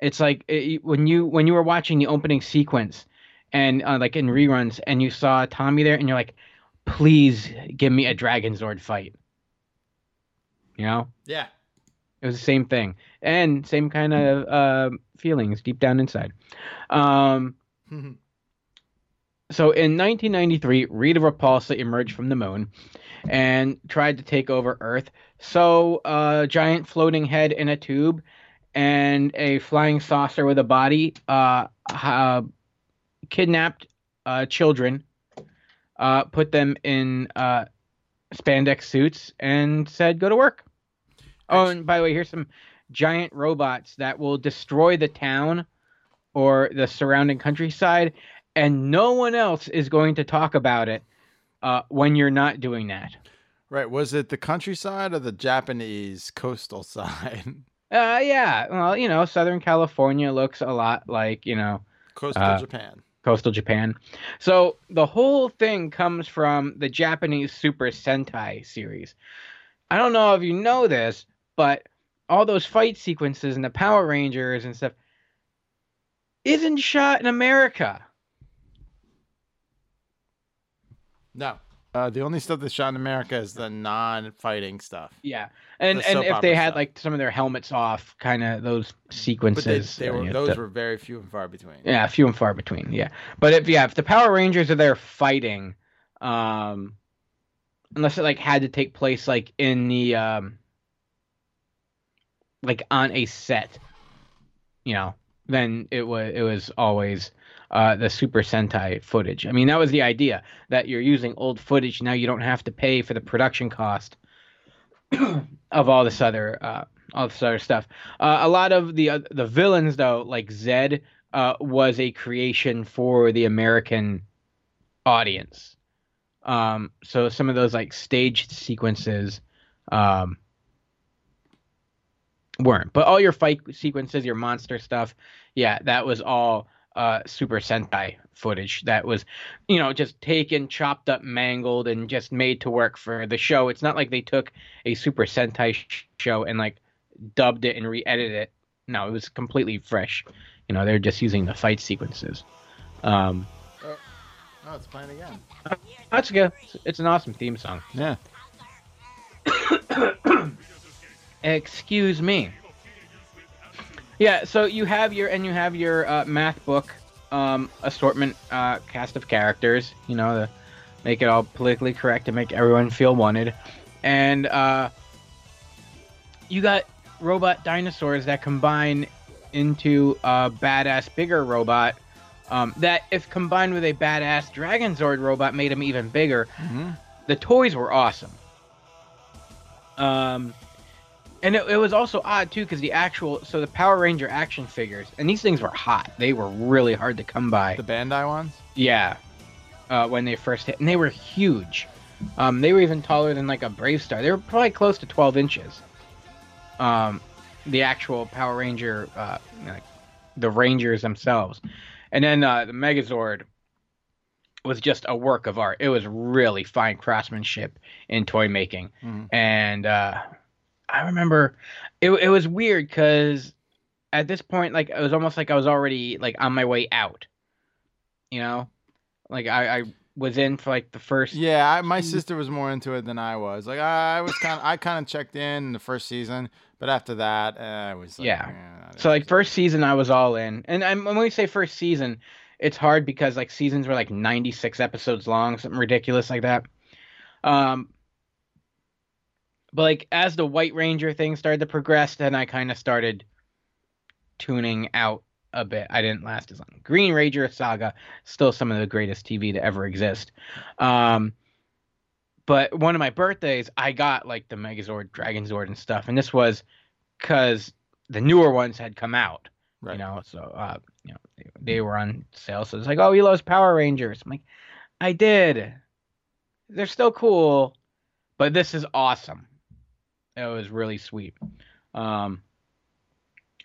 It's like it, when you when you were watching the opening sequence and uh, like in reruns and you saw Tommy there and you're like, please give me a Dragon Zord fight. You know, Yeah. it was the same thing and same kind of uh, feelings deep down inside. Um, so in 1993, Rita Repulsa emerged from the moon and tried to take over Earth. So a giant floating head in a tube and a flying saucer with a body uh, uh, kidnapped uh, children, uh, put them in uh, spandex suits, and said, "Go to work." Oh, and by the way, here's some giant robots that will destroy the town or the surrounding countryside, and no one else is going to talk about it uh, when you're not doing that. Right. Was it the countryside or the Japanese coastal side? Uh, yeah, well, you know, Southern California looks a lot like you know coastal Uh, Japan. coastal Japan. So the whole thing comes from the Japanese Super Sentai series. I don't know if you know this, but all those fight sequences and the Power Rangers and stuff isn't shot in America. No. Uh, the only stuff that's shot in America is the non-fighting stuff. Yeah, and The and soap if they opera had stuff. like some of their helmets off, kind of those But they, sequences. they uh, were, those the- were very few and far between. Yeah, few and far between. Yeah, but if yeah, if the Power Rangers are there fighting, um, unless it like had to take place like in the um, like on a set, you know, then it was it was always uh the Super Sentai footage. I mean, that was the idea that you're using old footage now. You don't have to pay for the production cost of all this other uh all this other stuff. Uh, a lot of the uh, the villains though, like Zedd, uh, was a creation for the American audience. Um, so some of those like staged sequences um, weren't, but all your fight sequences, your monster stuff, yeah, that was all uh, Super Sentai footage. That was, you know, just taken, chopped up, mangled, and just made to work for the show. It's not like they took a Super Sentai sh- show and like dubbed it and re-edited it. No, it was completely fresh. You know, they're just using the fight sequences. Um, Oh, it's playing again. that's good. It's, it's an awesome theme song. Yeah. Excuse me. Yeah, so you have your and you have your uh, math book um, assortment uh, cast of characters. You know, to make it all politically correct and make everyone feel wanted, and uh, you got robot dinosaurs that combine into a badass bigger robot. Um, that if combined with a badass Dragon Zord robot made him even bigger. The toys were awesome. Um, and it, it was also odd too because the actual so the Power Ranger action figures and these things were hot. They were really hard to come by. The Bandai ones? Yeah, uh, when they first hit, and they were huge. Um, they were even taller than like a BraveStarr. They were probably close to 12 inches. Um, the actual Power Ranger, uh, like the Rangers themselves, and then uh, the Megazord was just a work of art. It was really fine craftsmanship in toy making, Mhm. and uh, I remember it. It was weird because at this point, like it was almost like I was already like on my way out. You know, like I, I was in for like the first. Yeah, I, my sister was more into it than I was. Like I, I was kind of, I kind of checked in, the first season, but after that, uh, I was like, Yeah. eh, So like first season, I was all in, and I'm, when we say first season, it's hard because like seasons were like 96 episodes long, something ridiculous like that. Um, but like as the White Ranger thing started to progress, then I kind of started tuning out a bit. I didn't last as long. Green Ranger Saga, still some of the greatest TV to ever exist. Um, but one of my birthdays, I got like the Megazord, Dragon Zord, and stuff, and this was because the newer ones had come out. Right. You know, so uh, you know, they, they were on sale. So it's like, oh, he loves Power Rangers. I'm like, I did. They're still cool, but this is awesome. It was really sweet. Um,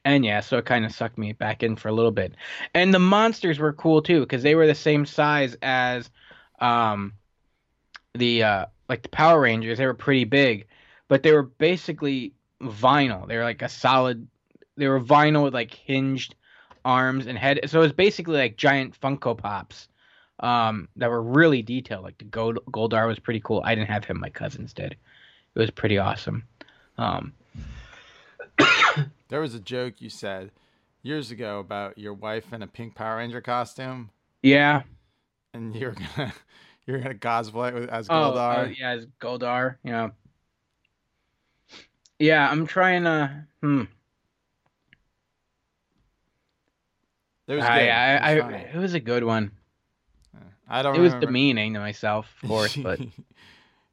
And yeah, so it kind of sucked me back in for a little bit. And the monsters were cool too because they were the same size as um the uh like the Power Rangers. They were pretty big, but they were basically vinyl. They were like a solid they were vinyl with like hinged arms and head. So it was basically like giant Funko Pops um that were really detailed. Like the Gold Goldar was pretty cool. I didn't have him, my cousins did. It was pretty awesome. Um There was a joke you said years ago about your wife in a pink Power Ranger costume, yeah. and you're gonna you're gonna cosplay with, as Oh, Goldar. uh, yeah, it's Goldar. Yeah. Yeah, I'm trying to. Hmm. it was I, good. I, I, it, was funny. it was a good one. I don't. It was demeaning to myself, of course, but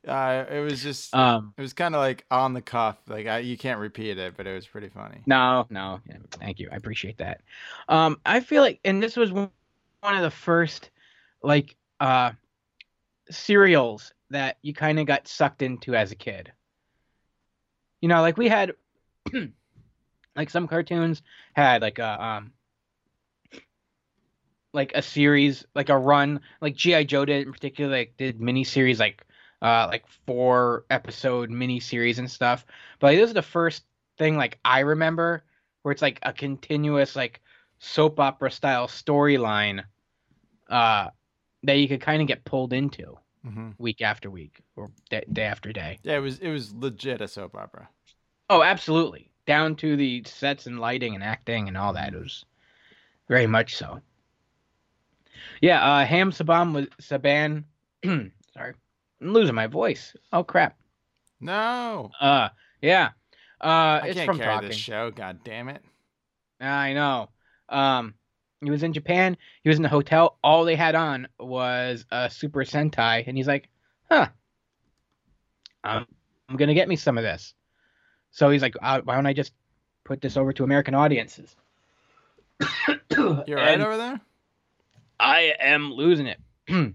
uh, it was just. um, it was kind of like on the cuff. Like I, you can't repeat it, but it was pretty funny. no, no. Thank you. I appreciate that. Um, I feel like, and this was one one of the first, like, uh, serials that you kind of got sucked into as a kid. You know, like we had, like some cartoons had like a um, like a series, like a run, like GI Joe did in particular, like did mini series, like uh, like four episode mini series and stuff. But like, this is the first thing like I remember where it's like a continuous like soap opera style storyline, uh, that you could kind of get pulled into hmm week after week or day, day after day. Yeah, it was. It was legit a soap opera. Oh, absolutely. Down to the sets and lighting and acting and all that. It was very much so. Yeah, uh Haim Saban was Saban sorry. I'm losing my voice. Oh crap. No, Uh yeah. Uh I it's can't from carry talking. this show. God damn it. I know. Um he was in Japan, he was in the hotel, all they had on was a Super Sentai, and he's like, huh. I'm, I'm gonna get me some of this. So he's like, uh, why don't I just put this over to American audiences? You're right over there. I am losing it.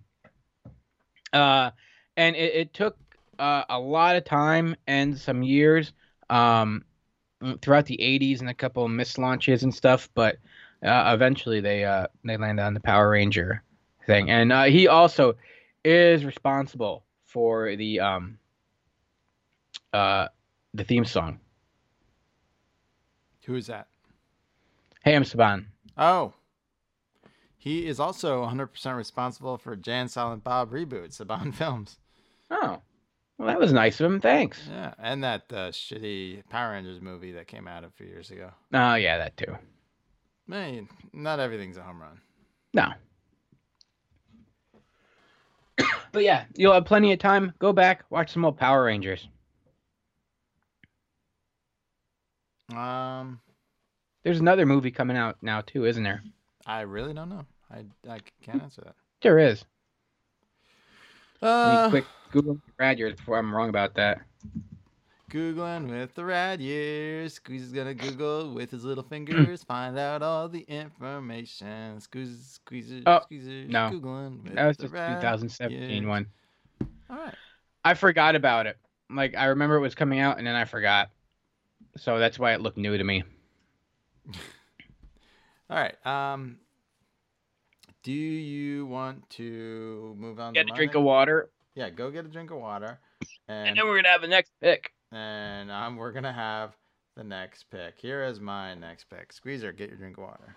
uh, and it, it took uh, a lot of time and some years um, throughout the 80s and a couple of missed launches and stuff, but uh, eventually they uh, they landed on the Power Ranger thing. And uh, he also is responsible for the um, uh, the theme song. Who is that? Haim Saban. Oh. He is also 100% responsible for Jay and Silent Bob reboot, Saban Films. Oh, well, that was nice of him. Thanks. Yeah, and that uh, shitty Power Rangers movie that came out a few years ago. Oh, yeah, that too. Man, not everything's a home run. No. but yeah, you'll have plenty of time. Go back, watch some old Power Rangers. Um, There's another movie coming out now too, isn't there? I really don't know. I, I can't answer that. There is. Uh, quick Google rad years before I'm wrong about that. Googling with the rad years. Squeeze is gonna Google with his little fingers, find out all the information. Squeeze, squeeze, Oh, squeeze, no. Googling with That was the just rad 2017 years. one. All right. I forgot about it. Like I remember it was coming out and then I forgot. So that's why it looked new to me. All right. Um, do you want to move on? Get a drink of water, Yeah, go get a drink of water, and and then we're gonna have the next pick. and um, we're gonna have the next pick. Here is my next pick. Squeezer, get your drink of water.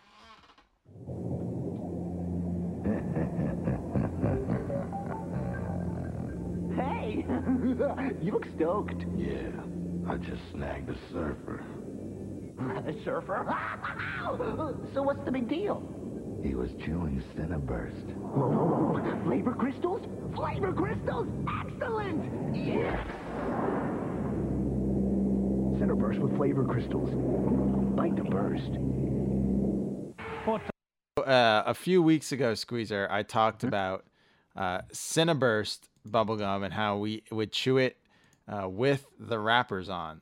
Hey! you look stoked. Yeah, I just snagged a surfer. A surfer? so what's the big deal? He was chewing Cinnaburst. Oh, flavor crystals? Flavor crystals? Excellent! Yes! Cinnaburst with flavor crystals. Bite the burst. Uh, a few weeks ago, Squeezer, I talked about uh, Cinnaburst bubblegum and how we would chew it uh, with the wrappers on.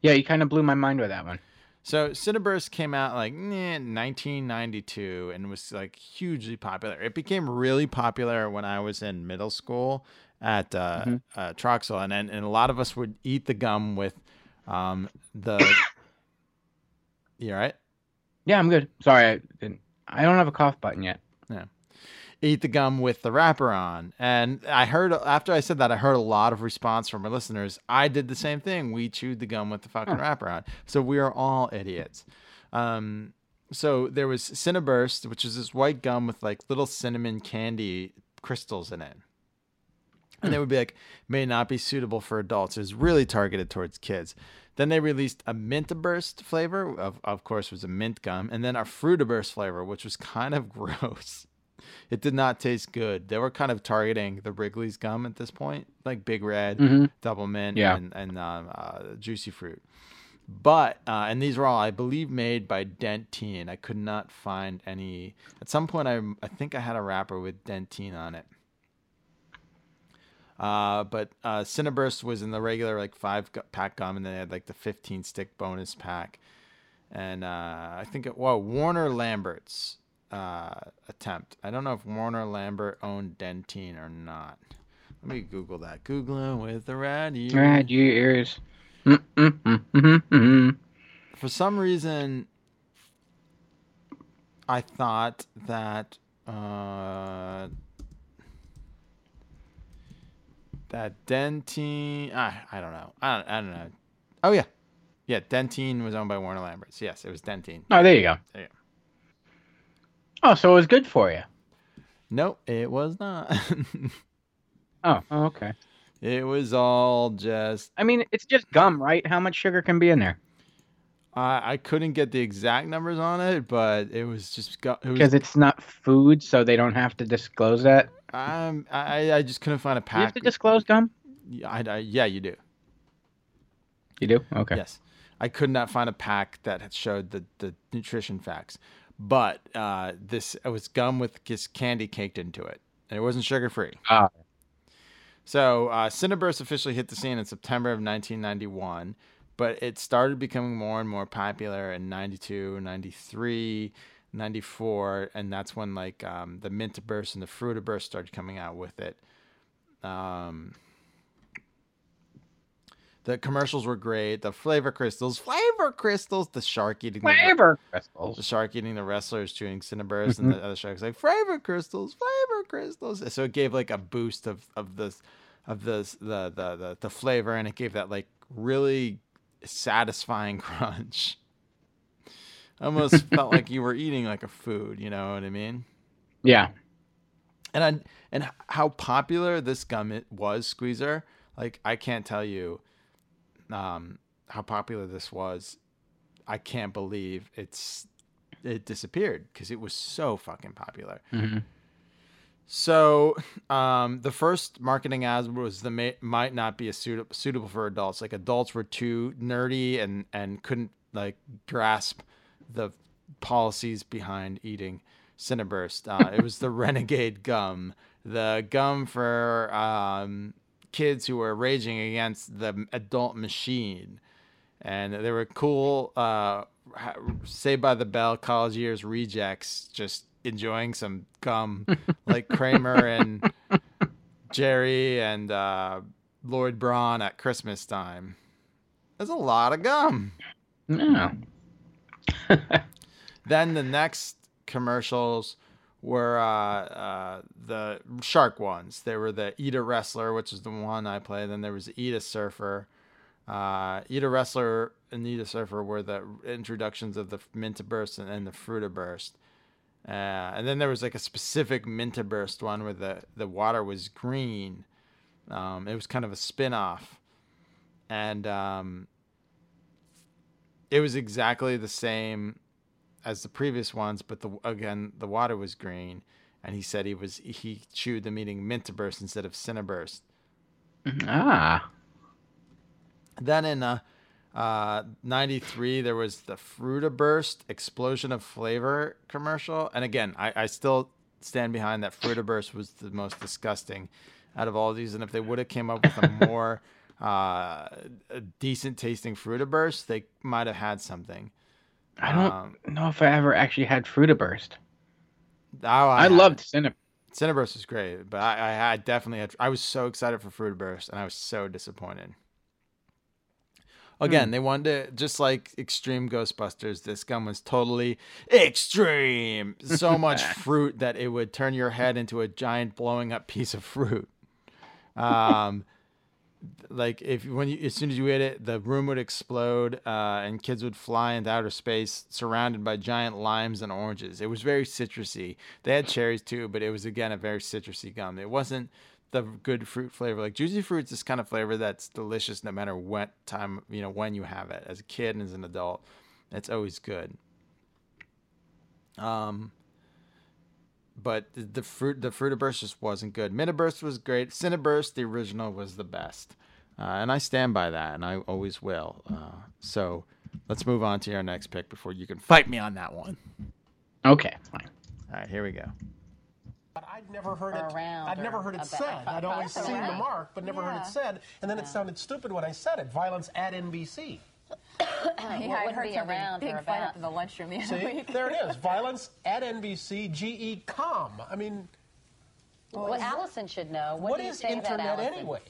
Yeah, you kind of blew my mind with that one. So Cinnaburst came out like eh, 1992 and was like hugely popular. It became really popular when I was in middle school at uh, uh, Troxell, and, and and a lot of us would eat the gum with um, the You all right? Yeah, I'm good. Sorry, I didn't. I don't have a cough button yet. Eat the gum with the wrapper on. And I heard after I said that, I heard a lot of response from our listeners. I did the same thing. We chewed the gum with the fucking wrapper on. So we are all idiots. Um, so there was Cinnaburst, which is this white gum with like little cinnamon candy crystals in it. And they would be like, may not be suitable for adults. It was really targeted towards kids. Then they released a Mintaburst flavor, of, of course, was a mint gum, and then a Fruitaburst flavor, which was kind of gross. It did not taste good. They were kind of targeting the Wrigley's gum at this point, like Big Red, Mhm. Double Mint, Yeah. and, and um, uh, Juicy Fruit. But uh, and these were all, I believe, made by Dentyne. I could not find any. At some point, I I think I had a wrapper with Dentyne on it. Uh, but uh, Cinnaburst was in the regular like five pack gum, and then they had like the fifteen stick bonus pack. And uh, I think it well Warner Lambert's uh, attempt. I don't know if Warner Lambert owned Dentyne or not. Let me Google that. Googling with the. Rad ears. Mm, mm. For some reason, I thought that uh, that Dentyne. I, I don't know. I don't, I don't know. Oh yeah, yeah. Dentyne was owned by Warner Lamberts. Yes, it was Dentyne. Oh, there you go. There you go. Oh, so it was good for you. Nope, it was not. Oh, oh, okay. it was all just. I mean, it's just gum, right? How much sugar can be in there? I I couldn't get the exact numbers on it, but it was just. gu- It was Because it's not food, so they don't have to disclose that. Um, I I just couldn't find a pack. you have to disclose gum? Yeah, I, I- yeah, you do. You do? Okay. Yes, I could not find a pack that showed the the nutrition facts, but uh, this it was gum with just candy caked into it, and it wasn't sugar free. Ah. So uh, Cinnaburst officially hit the scene in September of 1991, but it started becoming more and more popular in 92, 93, 94, and that's when like um, the Mintaburst and the Fruit Burst started coming out with it. Um, the commercials were great. The flavor crystals, flavor crystals, the shark eating the, Flavor the crystals. shark eating the wrestlers chewing Cinnaburst, and the mm-hmm. other sharks like flavor crystals, flavor crystals. So it gave like a boost of of the of the the the the, the flavor, and it gave that like really satisfying crunch. Almost felt like you were eating like a food. You know what I mean? Yeah. and I, and how popular this gum it was squeezer like i can't tell you um how popular this was i can't believe it's it disappeared because it was so fucking popular. Hmm so um the first marketing ad was the may, might not be a suit, suitable for adults. Like adults were too nerdy and and couldn't like grasp the policies behind eating Cinnaburst. Uh, it was the Renegade gum, the gum for um, kids who were raging against the adult machine. And they were cool, uh, Saved by the Bell college years rejects, just enjoying some gum like Kramer and Jerry and uh, Lloyd Braun at Christmas time. There's a lot of gum. No. Then the next commercials were uh, uh, the shark ones. There were the Eat a Wrestler, which is the one I played. Then there was Eat a Surfer. Uh, Eat a Wrestler and Eat a Surfer were the introductions of the Mintaburst and, and the Fruitaburst. Uh, and then there was like a specific Mintaburst one where the, the water was green. Um, it was kind of a spin off. And um, it was exactly the same as the previous ones, but the again the water was green, and he said he was he chewed the meaning Mintaburst instead of Cinnaburst. ah. Then in uh, uh, 93, there was the Fruitaburst Explosion of Flavor commercial. And again, I, I still stand behind that Fruitaburst was the most disgusting out of all of these. And if they would have came up with a more uh, decent tasting Fruitaburst, they might have had something. I don't Um, know if I ever actually had Fruitaburst. Oh, I, had- loved Cinnamon. Cinnaburst was great, but I, I had definitely had. I was so excited for Fruitaburst, and I was so disappointed. Again, they wanted to just like Extreme Ghostbusters. This gun was totally extreme. So much fruit that it would turn your head into a giant blowing up piece of fruit. Um, like if when you as soon as you hit it, the room would explode, uh, and kids would fly into outer space, surrounded by giant limes and oranges. It was very citrusy. They had cherries too, but it was again a very citrusy gum. It wasn't the good fruit flavor. Like juicy fruit's this kind of flavor that's delicious no matter what time you know when you have it. As a kid and as an adult, it's always good. Um, but the, fruit, the fruit the Fruitaburst just wasn't good. Mintaburst was great. Cinnaburst, the original, was the best, uh, and I stand by that, and I always will. Uh, so let's move on to our next pick before you can fight me on that one. Okay, fine. All right, here we go. But I'd never heard it. I'd never heard it about- said. I'd always Probably seen the mark, but never heard it said. And then it sounded stupid when I said it. Violence at NBC. Yeah, I wouldn't heard be around big or fight about. up in the lunchroom the other See, week. there it is. Violence at NBC. GE com. I mean, Well, Allison should know. What, what do you is say that, internet Allison? anyway?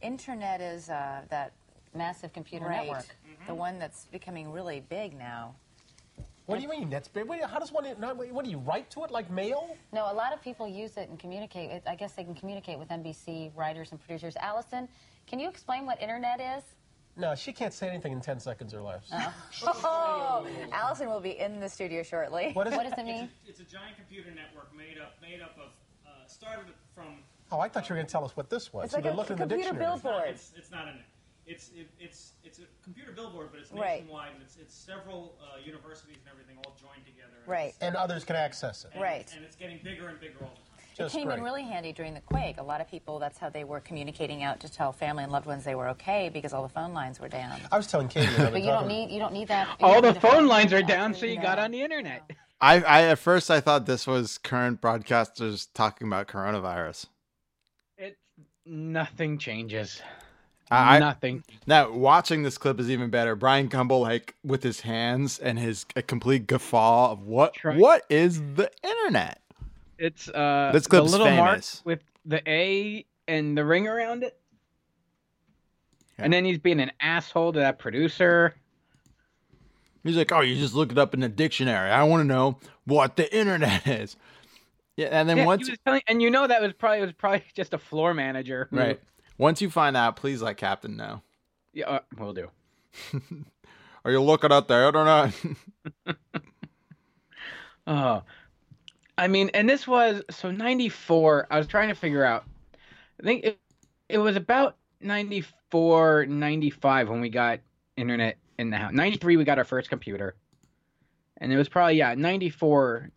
Internet is uh, that Massive computer right, network. the one that's becoming really big now. What do you mean? That's big. What do you- How does one? What do you write to it like mail? No, a lot of people use it and communicate. It, I guess they can communicate with NBC writers and producers. Allison, can you explain what internet is? No, she can't say anything in ten seconds or less. Oh, Allison will be in the studio shortly. What is What does it mean? It's a giant computer network made up made up of uh, started from. Oh, I thought you were going to tell us what this was. It's You like can a look in the computer dictionary. billboard. It's, it's not in it. It's it, it's it's a computer billboard, but it's Right. nationwide. And it's it's several uh, universities and everything all joined together. And Right. And others can access it. and- Right. And it's getting bigger and bigger all the time. It came great. in really handy during the quake. A lot of people, that's how they were communicating out to tell family and loved ones they were okay because all the phone lines were down. I was telling Katie. But you don't need you don't need that. All the phone lines are down, so you got on the internet. I, I at first I thought this was current broadcasters talking about coronavirus. It nothing changes. I, I nothing. now watching this clip is even better. Bryant Gumbel like with his hands and his a complete guffaw of what Try- what is the internet? It's uh This the clip's little mark with the A and the ring around it. And then he's being an asshole to that producer. He's like, oh, you just look it up in the dictionary. I want to know what the internet is. Yeah, and then Yeah, once telling, and you know that was probably was probably just a floor manager. who- right, once you find out, please let Captain know. Yeah, uh, we'll do. Are you looking at the internet? Oh, I mean, and this was so '94. I was trying to figure out. I think it, it was about '94, '95 when we got internet in the house. '93 we got our first computer, and it was probably yeah '94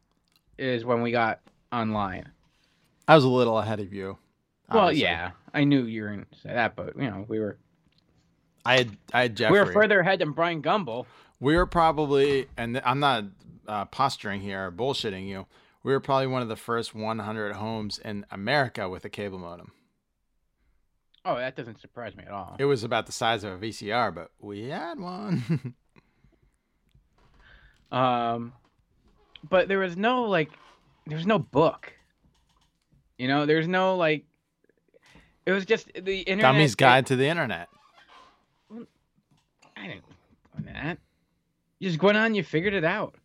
is when we got online. I was a little ahead of you. Well, yeah, I knew you were in that, but you know we were I had I had Jeffrey. we were further ahead than Bryant Gumbel. We were probably, and I'm not uh, posturing here or bullshitting you. We were probably one of the first 100 homes in America with a cable modem. Oh, that doesn't surprise me at all. It was about the size of a VCR, but we had one. Um, but there was no like, there was no book. You know, there's no like. It was just the internet. Dummy's Guide to the Internet. I didn't know that. You just went on, you figured it out.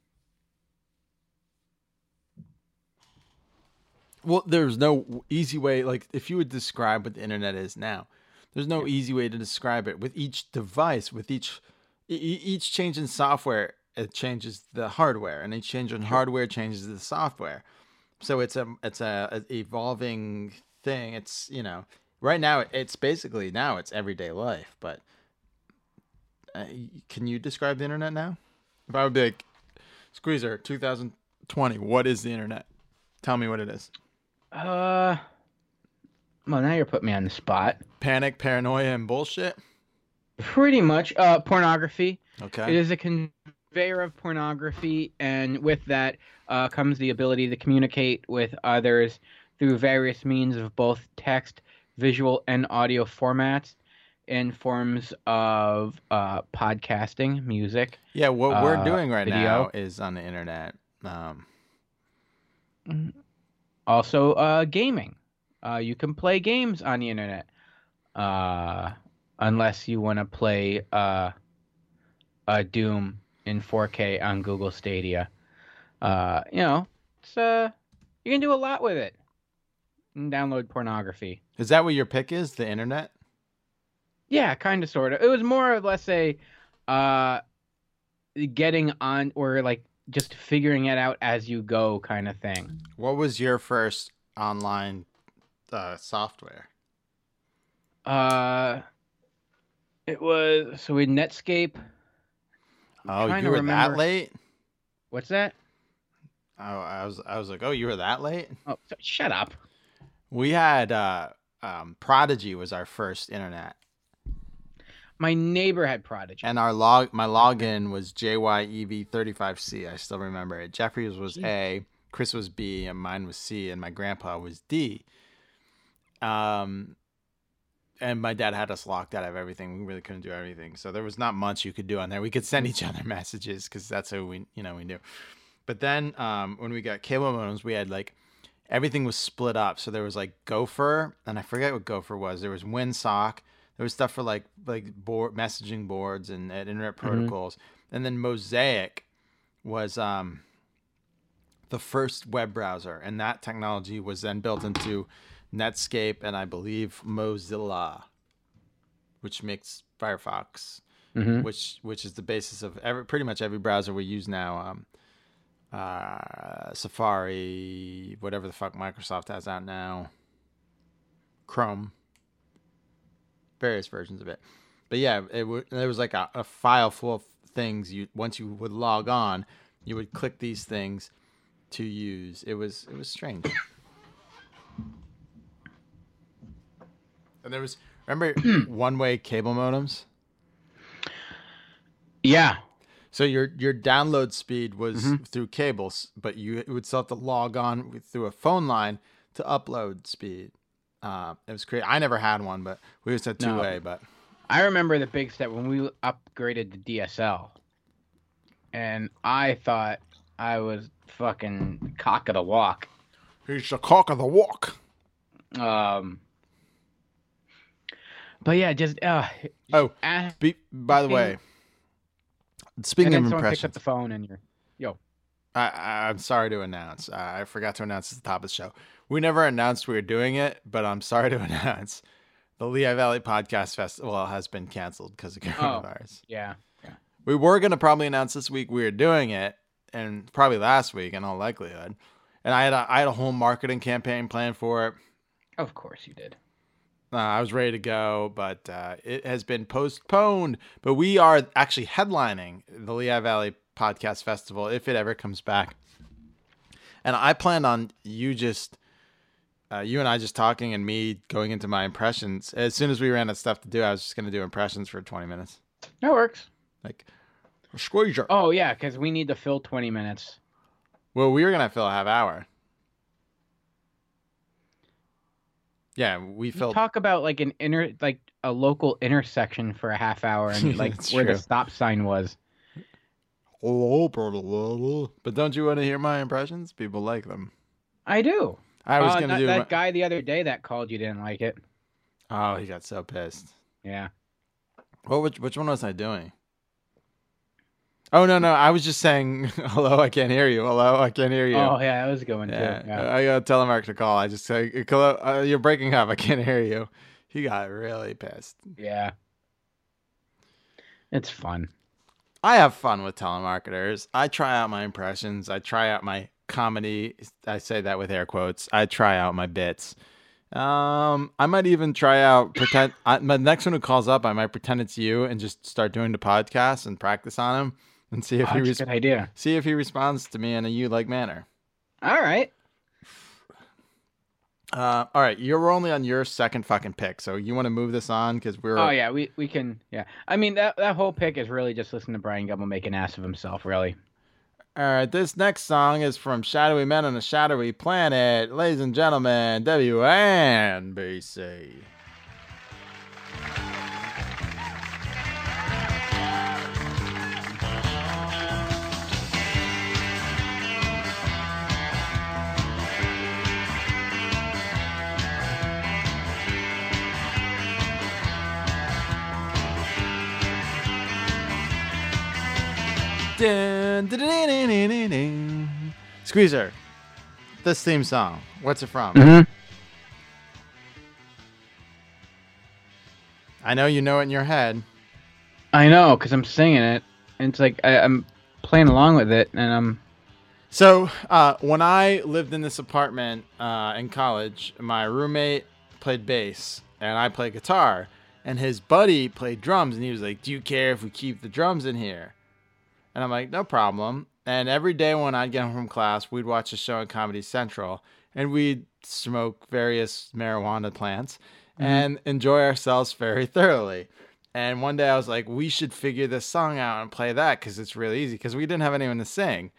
Well, there's no easy way. Like, if you would describe what the internet is now, there's no easy way to describe it. With each device, with each each change in software, it changes the hardware, and each change in hardware changes the software. So it's a it's a, a evolving thing. It's you know right now it's basically now it's everyday life. But uh, can you describe the internet now? If I would be like, Squeezer, 2020, what is the internet? Tell me what it is. Uh, well, now you're putting me on the spot. Panic, paranoia, and bullshit. Pretty much, uh, pornography. Okay. It is a conveyor of pornography, and with that uh, comes the ability to communicate with others through various means of both text, visual, and audio formats in forms of uh, podcasting, music. Yeah, what we're uh, doing right video. now is on the internet. Um, Also, uh, gaming. Uh, you can play games on the internet. Uh, unless you want to play uh, uh, Doom in 4K on Google Stadia. Uh, you know, it's uh, you can do a lot with it. And download pornography. Is that what your pick is? The internet? Yeah, kind of, sort of. It was more or less a uh, getting on or like just figuring it out as you go kind of thing. What was your first online uh, software? Uh, it was so we had Netscape. Oh, you were that late? What's that? Oh, I was I was like, oh, you were that late? Oh, shut up. We had uh, um, Prodigy was our first internet, My neighbor had Prodigy. and our log my login was JYEV35C. I still remember it. Jeffrey's was A, Chris was B, and mine was C, and my grandpa was D. Um, and my dad had us locked out of everything. We really couldn't do everything, so there was not much you could do on there. We could send each other messages because that's who we you know we knew. But then um, when we got cable modems, we had like everything was split up. So there was like Gopher, and I forget what Gopher was. There was WinSock. There was stuff for like like board messaging boards and, and internet protocols, and then Mosaic was um, the first web browser, and that technology was then built into Netscape and I believe Mozilla, which makes Firefox, Mhm. which which is the basis of every pretty much every browser we use now. Um, uh, Safari, whatever the fuck Microsoft has out now, Chrome, various versions of it. But yeah, it w- there was like a, a file full of things. You once you would log on, you would click these things to use. It was it was strange. And there was remember one way cable modems. Yeah. So your your download speed was mm-hmm. through cables, but you would still have to log on with, through a phone line to upload speed. Uh, it was crazy. I never had one, but we just had two No. way. But I remember the big step when we upgraded the DSL, and I thought I was fucking cock of the walk. he's the cock of the walk. Um, but yeah, just uh, Oh, be, by the way, speaking and then of someone picks up the phone and you're, yo, I, I, I'm sorry to announce. I forgot to announce at the top of the show. We never announced we were doing it, but I'm sorry to announce the Lehigh Valley Podcast Festival has been canceled because of coronavirus. yeah, We were going to probably announce this week we were doing it, and probably last week in all likelihood. And I had a, I had a whole marketing campaign planned for it. of course you did. Uh, I was ready to go, but uh, it has been postponed. But we are actually headlining the Lehigh Valley Podcast Festival if it ever comes back. And I planned on you just, uh, you and I just talking and me going into my impressions. As soon as we ran out of stuff to do, I was just going to do impressions for 20 minutes. That works. Like, squeezer. Oh yeah, because we need to fill twenty minutes. Well, we were going to fill a half hour. Yeah, we filled. Talk about like an inner, like a local intersection for a half hour and like where true. the stop sign was. But don't you want to hear my impressions? People like them. I do. I was going to that, do. that my- guy the other day that called you didn't like it. Oh, he got so pissed. Yeah. What? Which, which one was I doing? Oh no no! I was just saying hello. I can't hear you. Hello, I can't hear you. Oh yeah, I was going yeah. to. Yeah. I got telemark to call. I just say hello. Uh, you're breaking up. I can't hear you. He got really pissed. yeah. It's fun. I have fun with telemarketers. I try out my impressions. I try out my comedy. I say that with air quotes. I try out my bits. Um, I might even try out pretend. I, my next one who calls up, I might pretend it's you and just start doing the podcast and practice on him and see if Oh, he that's a res- good idea. see if he responds to me in a you like manner. All right. Uh, all right, you're only on your second fucking pick, so you want to move this on because we're Oh yeah, we we can. Yeah. I mean that that whole pick is really just listening to Bryant Gumbel make an ass of himself. Really. All right, this next song is from Shadowy Men on a Shadowy Planet. Ladies and gentlemen, WNBC. Dun, dun, dun. Squeezer, this theme song, what's it from? Mhm. I know you know it in your head. I know, cause I'm singing it. And it's like I, I'm playing along with it, and I'm. So uh, when I lived in this apartment uh, in college, my roommate played bass and I played guitar, and his buddy played drums, and he was like, "Do you care if we keep the drums in here?" And I'm like, "No problem." And every day when I'd get home from class, we'd watch a show on Comedy Central, and we'd smoke various marijuana plants Mhm. and enjoy ourselves very thoroughly. And one day I was like, we should figure this song out and play that because it's really easy because we didn't have anyone to sing.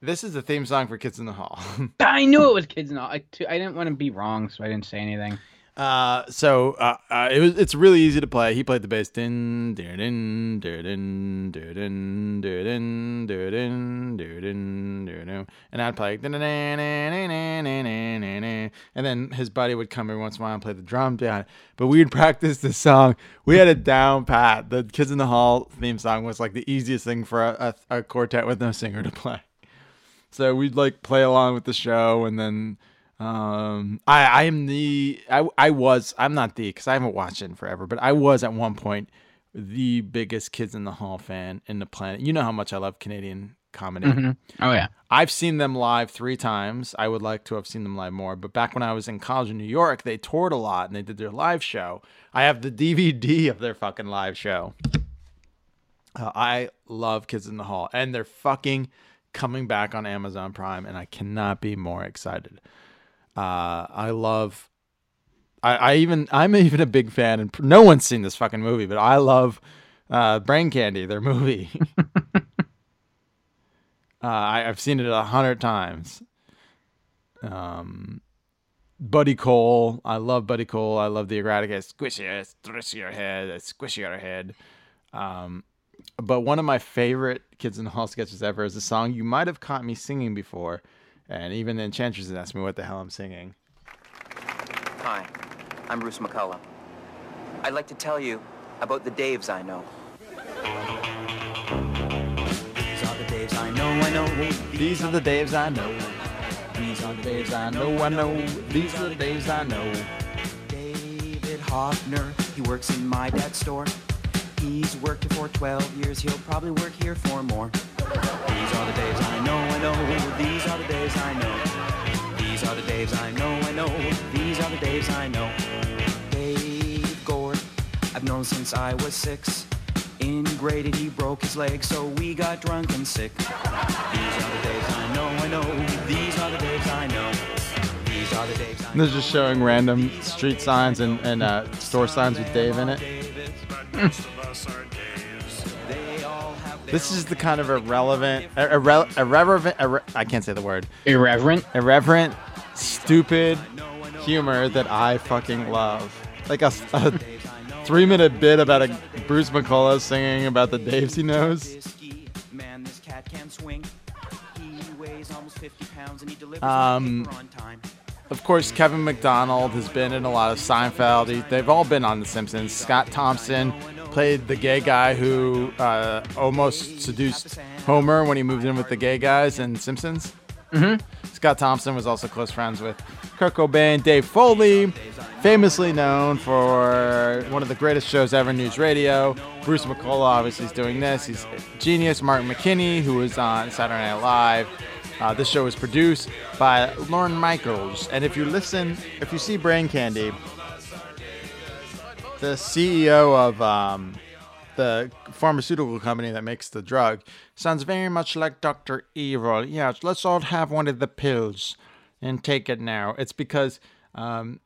This is the theme song for Kids in the Hall. I knew it was kids in and all. I, t- I didn't want to be wrong, so I didn't say anything. Uh, so uh, uh, it was it's really easy to play. He played the bass, din din din din din din din din din din and I'd play, and then his buddy would come every once in a while and play the drum. But we'd practice the song. We had a down pat. The Kids in the Hall theme song was like the easiest thing for a, a, a quartet with no singer to play. So we'd like play along with the show, and then um, I I am the I I was I'm not the because I haven't watched it in forever, but I was at one point the biggest Kids in the Hall fan in the planet. You know how much I love Canadian comedy. Mhm. Oh yeah. I've seen them live three times. I would like to have seen them live more, but back when I was in college in New York, they toured a lot and they did their live show. I have the DVD of their fucking live show. Uh, I love Kids in the Hall, and they're fucking coming back on Amazon Prime, and I cannot be more excited. Uh, I love. I, I even I'm even a big fan, and no one's seen this fucking movie, but I love uh, Brain Candy, their movie. uh, I, I've seen it a hundred times. Um, Buddy Cole, I love Buddy Cole. I love the erratic squish your, squish your head, squish your head. Um, but one of my favorite Kids in the Hall sketches ever is a song you might have caught me singing before, and even the Enchantress asked me what the hell I'm singing. Hi, I'm Bruce McCulloch. I'd like to tell you about the Daves I know. These are the Daves I know, I know. These are the Daves I know. These are the Daves I know, I know. These are the Daves I know. David Hoffner, he works in my dad's store. He's worked here for 12 years, he'll probably work here for more. These are the Daves I know, I know. These are the Daves I know. These are the Daves I know, I know. These are the Daves I know. Dave Gord, I've known since I was six. In grade he broke his leg, so we got drunk and sick. These are the Daves I know, I know. These are the Daves I know. These are the Daves I know. They're just showing random street signs and, and uh, store signs with Dave in it. This is the kind of irrelevant, irre- irreverent, irre- I can't say the word. Irreverent? Irreverent, stupid humor that I fucking love. Like a, a three minute bit about a Bruce McCulloch singing about the Daves he knows. This cat can swing. He weighs almost 50 pounds and he delivers Um, my paper on time. Of course, Kevin McDonald has been in a lot of Seinfeld. He, they've all been on The Simpsons. Scott Thompson played the gay guy who uh, almost seduced Homer when he moved in with the gay guys in Simpsons. Mhm. Scott Thompson was also close friends with Kurt Cobain. Dave Foley, famously known for one of the greatest shows ever, News Radio. Bruce McCulloch obviously is doing this. He's a genius. Martin McKinney, who was on Saturday Night Live. Uh, this show is produced by Lorne Michaels. And if you listen, if you see Brain Candy, the CEO of um, the pharmaceutical company that makes the drug sounds very much like Dr. Evil. Yes, let's all have one of the pills and take it now. It's because um,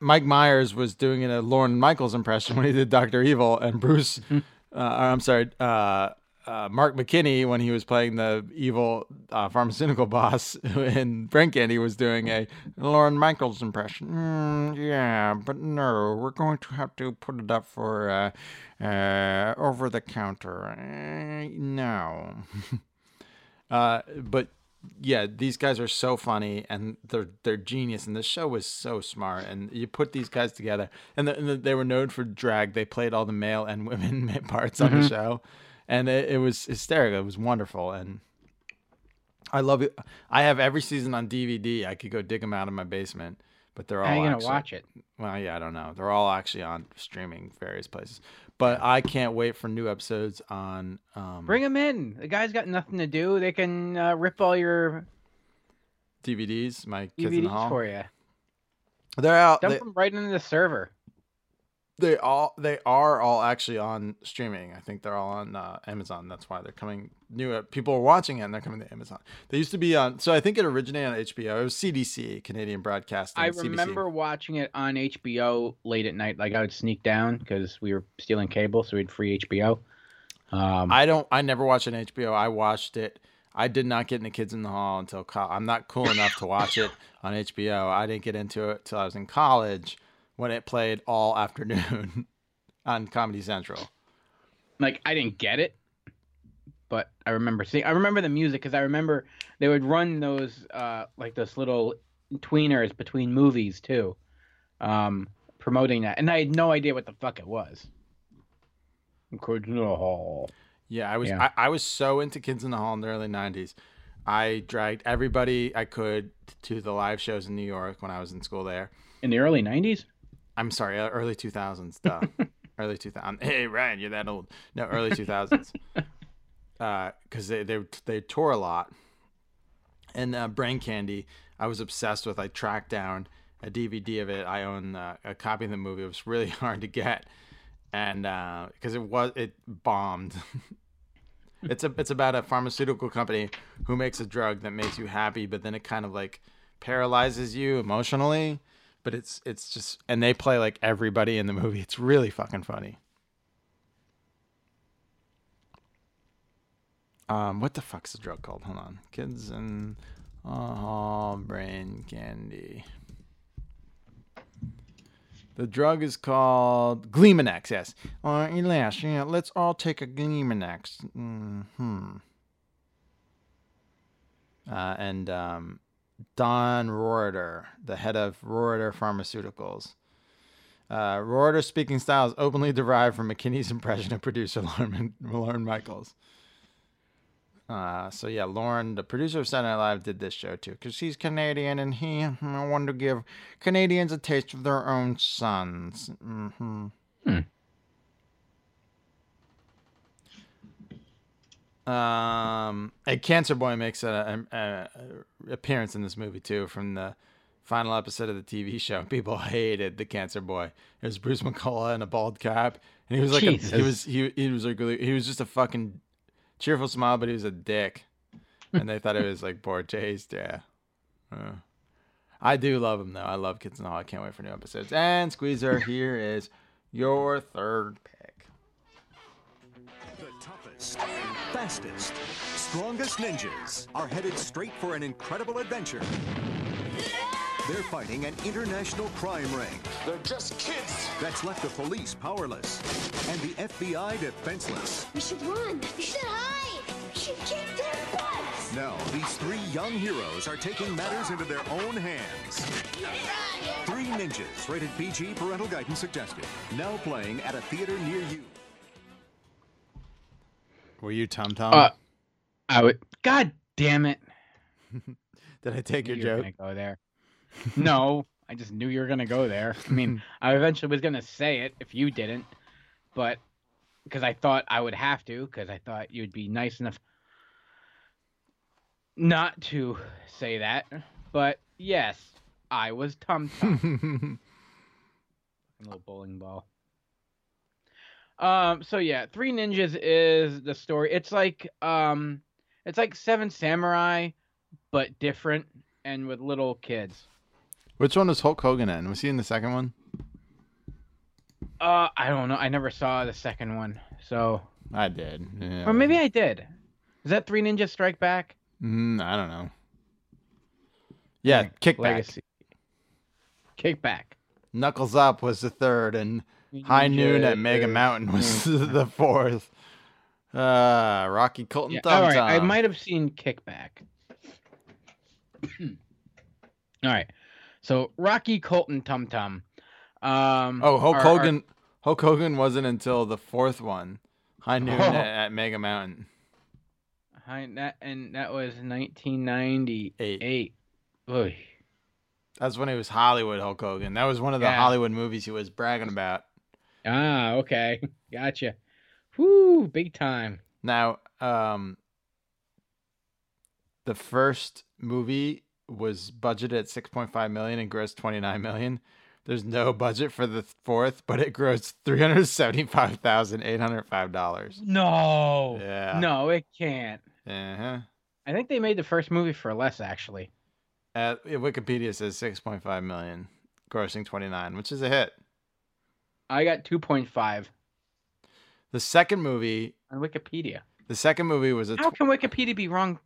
Mike Myers was doing a Lorne Michaels impression when he did Dr. Evil, and Bruce, uh, I'm sorry, uh, uh, Mark McKinney, when he was playing the evil uh, pharmaceutical boss in Brain Candy, was doing a Lorne Michaels impression. Mm, yeah, but no, we're going to have to put it up for uh, uh, over the counter. Uh, no. uh, but yeah, these guys are so funny and they're they're genius, and the show was so smart. And you put these guys together, and, the, and the, they were known for drag. They played all the male and women parts on the Mhm. show, and it, it was hysterical. It was wonderful, and I love it. I have every season on DVD. I could go dig them out of my basement, but they're all. How you gonna actually- watch it? Well, yeah, I don't know. They're all actually on streaming various places, but I can't wait for new episodes on. Um, Bring them in. The guy's got nothing to do. They can uh, rip all your DVDs. My kids in the DVDs hall. for you. They're out. Dump They, them right into the server. They all they are all actually on streaming. I think they're all on uh, Amazon. That's why they're coming new. uh, People are watching it and they're coming to Amazon. They used to be on. So I think it originated on HBO. It was CDC, Canadian Broadcasting. I CBC. remember watching it on HBO late at night. Like I would sneak down because we were stealing cable, so we had free HBO. Um, I don't. I never watched an HBO. I watched it. I did not get into Kids in the Hall until I'm not cool enough to watch it on HBO. I didn't get into it till I was in college when it played all afternoon on Comedy Central. like I didn't get it, but I remember seeing. I remember the music because I remember they would run those uh like those little tweeners between movies too, um, promoting that, and I had no idea what the fuck it was. Kids in the Hall. Yeah, I was Yeah. I, I was so into Kids in the Hall in the early '90s. I dragged everybody I could to the live shows in New York when I was in school there. In the early '90s. I'm sorry, uh, early 2000s. Duh. early 2000s. Hey, Ryan, you're that old. No, early 2000s. Because they, they they tour a lot. And uh, Brain Candy, I was obsessed with. I tracked down a DVD of it. I own uh, a copy of the movie. It was really hard to get, and because it was it bombed. it's a it's about a pharmaceutical company who makes a drug that makes you happy, but then it kind of like paralyzes you emotionally. But it's it's just and they play like everybody in the movie. It's really fucking funny. Um, what the fuck's the drug called? Hold on, kids and uh, brain candy. The drug is called Gleemonex. Yes. Uh, Elias, yeah, let's all take a Gleemonex. Hmm. Uh, and um, Don Roritor, the head of Roritor Pharmaceuticals. Uh, Roritor's speaking style is openly derived from McKinney's impression of producer Lorne, Lorne Michaels. Uh, so yeah, Lorne, the producer of Saturday Night Live, did this show too because she's Canadian and he wanted to give Canadians a taste of their own sons. hmm Um, a Cancer Boy makes an a, a appearance in this movie too from the final episode of the TV show. People hated the Cancer Boy. It was Bruce McCulloch in a bald cap, and he was like a, he was he he was like really, he was just a fucking cheerful smile, but he was a dick, and they thought it was like poor taste. Yeah, Uh. I do love him though. I love Kids in the Hall. I can't wait for new episodes. And Squeezer, here is your third pick. The toughest, fastest, strongest ninjas are headed straight for an incredible adventure. They're fighting an international crime ring. They're just kids. That's left the police powerless and the FBI defenseless. We should run. We should hide. We should kick their butts. Now, these three young heroes are taking matters into their own hands. Three Ninjas, rated PG, parental guidance suggested. Now playing at a theater near you. Were you Tum Tum? Uh, I would. God damn it! Did I take Knew your you joke? Go there. no, I just knew you were gonna go there. I mean, I eventually was gonna say it if you didn't, but because I thought I would have to, because I thought you'd be nice enough not to say that. But yes, I was Tum Tum. little bowling ball. Um. So yeah, Three Ninjas is the story. It's like um, it's like Seven Samurai, but different and with little kids. Which one was Hulk Hogan in? Was he in the second one? Uh, I don't know. I never saw the second one, so I did. Yeah, or maybe I did. Is that Three Ninjas Strike Back? Mm, I don't know. Yeah, Yeah, kickback. Legacy. Kickback. Knuckles Up was the third, and High Noon at Mega. Mountain was the fourth. Uh, Rocky Colton Yeah, Tum all right. I might have seen Kickback. all right. So Rocky Colton Tum Tum. Um, Oh, Hulk are- Hogan. Hulk Hogan wasn't until the fourth one. High Noon Oh. at, at Mega Mountain. Hi, that and that was 1998. Oy. That's when he was Hollywood Hulk Hogan. That was one of the Yeah. Hollywood movies he was bragging about. Ah, okay, gotcha. Whoo, big time. Now, um, the first movie was budgeted at 6.5 million and grossed 29 million. There's no budget for the fourth, but it grossed $375,805. No. Yeah. No, it can't. Uh-huh. I think they made the first movie for less, actually. At Wikipedia says 6.5 million, grossing 29, which is a hit. I got 2.5 The second movie, on Wikipedia. the second movie was a How can Wikipedia be wrong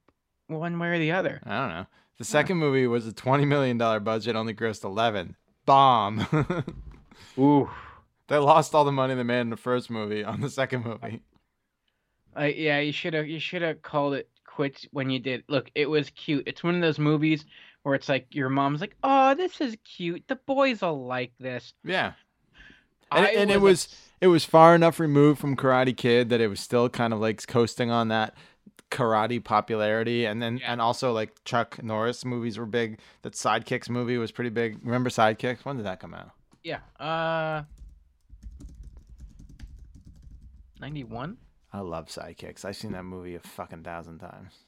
one way or the other? I don't know. The second movie was a twenty million dollar budget, only grossed eleven. Bomb. Ooh. They lost all the money they made in the first movie on the second movie. Uh, yeah, you should have you should have called it quits when you did. Look, it was cute. It's one of those movies where it's like your mom's like, "Oh, this is cute. The boys will like this." Yeah. And, and it was was it was far enough removed from Karate Kid that it was still kind of like coasting on that karate popularity and then and also like Chuck Norris movies were big. That Sidekicks movie was pretty big. Remember Sidekicks? When did that come out? Yeah. Uh. Ninety-one. I love Sidekicks. I've seen that movie a fucking thousand times.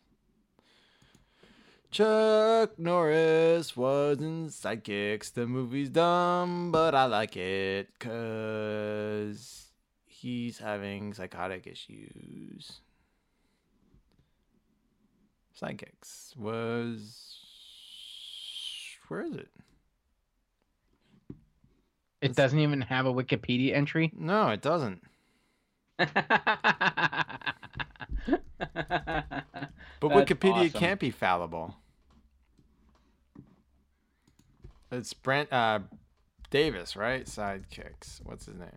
Chuck Norris was in Sidekicks. The movie's dumb, but I like it because he's having psychotic issues. Sidekicks was. Where is it? It doesn't even have a Wikipedia entry. No, it doesn't. But That's Wikipedia awesome. can't be fallible. It's Brent uh, Davis, right? Sidekicks. What's his name?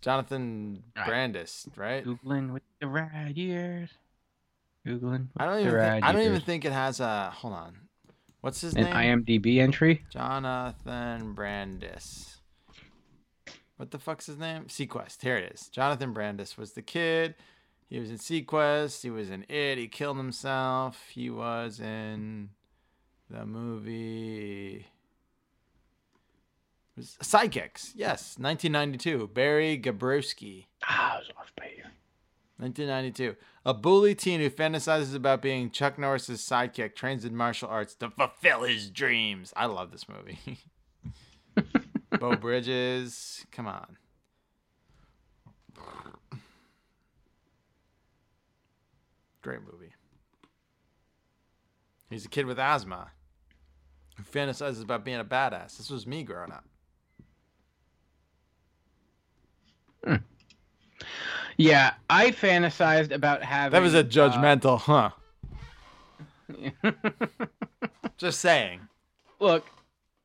Jonathan Right. Brandis, right? Googling with the right ears. Googling. I don't even. Think, I don't even think it has a. Hold on. What's his an name? IMDb entry. Jonathan Brandis. What the fuck's his name? seaQuest. Here it is. Jonathan Brandis was the kid. He was in seaQuest. He was in It. He killed himself. He was in the movie. Sidekicks. Yes, 1992. Barry Gabrewski. Ah, I was off by you. 1992. A bully teen who fantasizes about being Chuck Norris's sidekick trains in martial arts to fulfill his dreams. I love this movie. Beau Bridges. Come on. Great movie. He's a kid with asthma who fantasizes about being a badass. This was me growing up. Yeah, I fantasized about having. That was a uh, judgmental, huh? Just saying. look,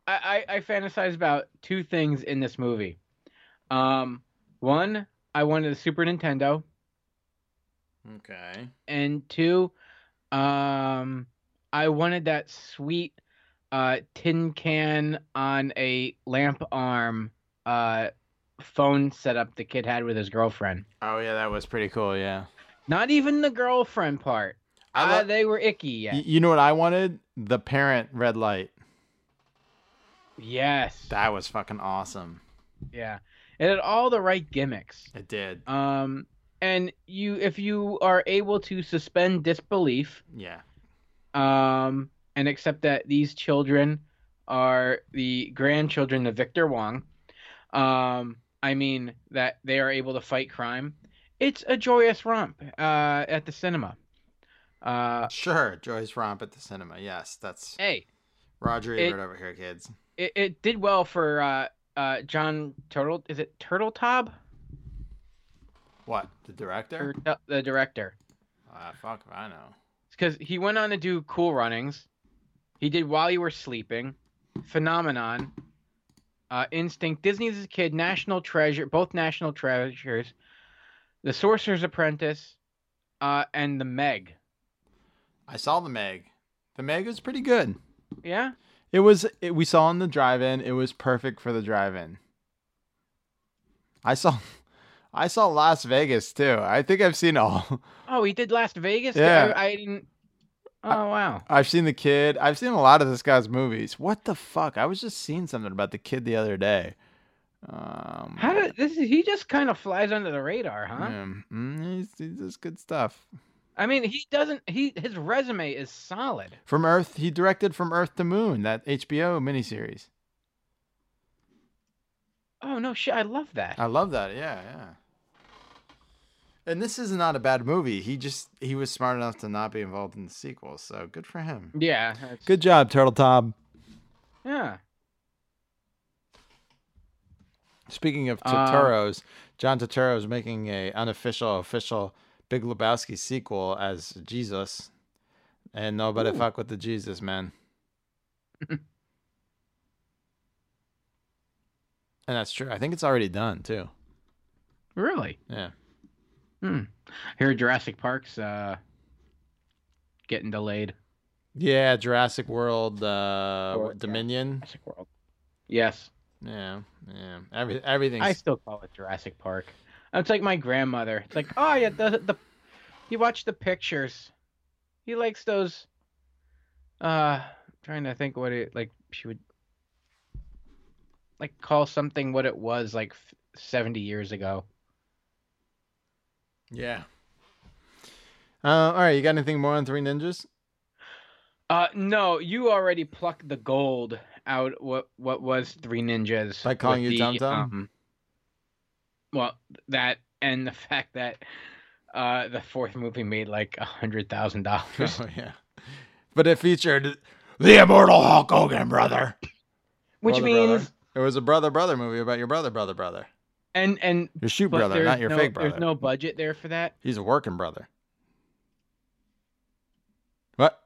I, I I fantasized about two things in this movie. Um, one, I wanted a Super Nintendo, Okay. and two, um, I wanted that sweet uh tin can on a lamp arm uh phone setup the kid had with his girlfriend. Oh yeah, that was pretty cool. Yeah. Not even the girlfriend part. I Uh, they were icky. Yeah. You know what I wanted? The parent red light. yes. That was fucking awesome. Yeah. It had all the right gimmicks. It did. Um, and you, if you are able to suspend disbelief, Yeah. um, and accept that these children are the grandchildren of Victor Wong, um, I mean that they are able to fight crime. It's a joyous romp uh, at the cinema. Uh, Sure, joyous Romp at the cinema. Yes, that's hey, Roger Ebert over here, kids. it, it did well for uh, uh, John Turtle. Is it Turteltaub? What? The director? Or the director. Ah, fuck if I know. because he went on to do Cool Runnings. He did While You Were Sleeping, Phenomenon, uh, Instinct, Disney's as a Kid, National Treasure, both National Treasures, The Sorcerer's Apprentice, uh, and The Meg. I saw the Meg. The Meg was pretty good. Yeah, It was. It, we saw in the drive-in. It was perfect for the drive-in. I saw. I saw Last Vegas too. I think I've seen all. Oh, he did Last Vegas. Yeah. I, I didn't. Oh wow. I've seen the kid. I've seen a lot of this guy's movies. What the fuck? I was just seeing something about the kid the other day. Um, How did this? Is, he just kind of flies under the radar, huh? yeah, mm, he's, he does good stuff. I mean, he doesn't. He his resume is solid. From Earth, he directed From Earth to Moon, that HBO miniseries. Oh no shit! I love that. I love that. Yeah, yeah. And this is not a bad movie. He just he was smart enough to not be involved in the sequel, so good for him. Yeah. that's- Good job, Turtle Top. Yeah. Speaking of Uh, Turturros, John Turturro is making a unofficial, official Big Lebowski sequel as Jesus, and nobody Ooh. fuck with the Jesus man. and that's true. I think it's already done too. Really? Yeah. Hmm. Here, Jurassic Park's uh, getting delayed. Yeah, Jurassic World, uh, World, yeah. Dominion. Jurassic World. Yes. Yeah, yeah. Every everything's. I still call it Jurassic Park. It's like my grandmother. It's like, oh yeah, the the you watch the pictures. He likes those. Uh, trying to think what it like. She would like call something what it was like seventy years ago. Yeah. Uh, all right, you got anything more on Three Ninjas? Uh, no, you already plucked the gold out. What what was Three Ninjas By calling you the, Tum Tum? um, well, that and the fact that uh the fourth movie made like a hundred thousand dollars. Oh yeah. But it featured the immortal Hulk Hogan, brother. Which Brother, means brother. it was a brother brother movie about your brother brother brother. And and Your shoot brother, not your no- fake brother. There's no budget there for that. He's a working brother. What?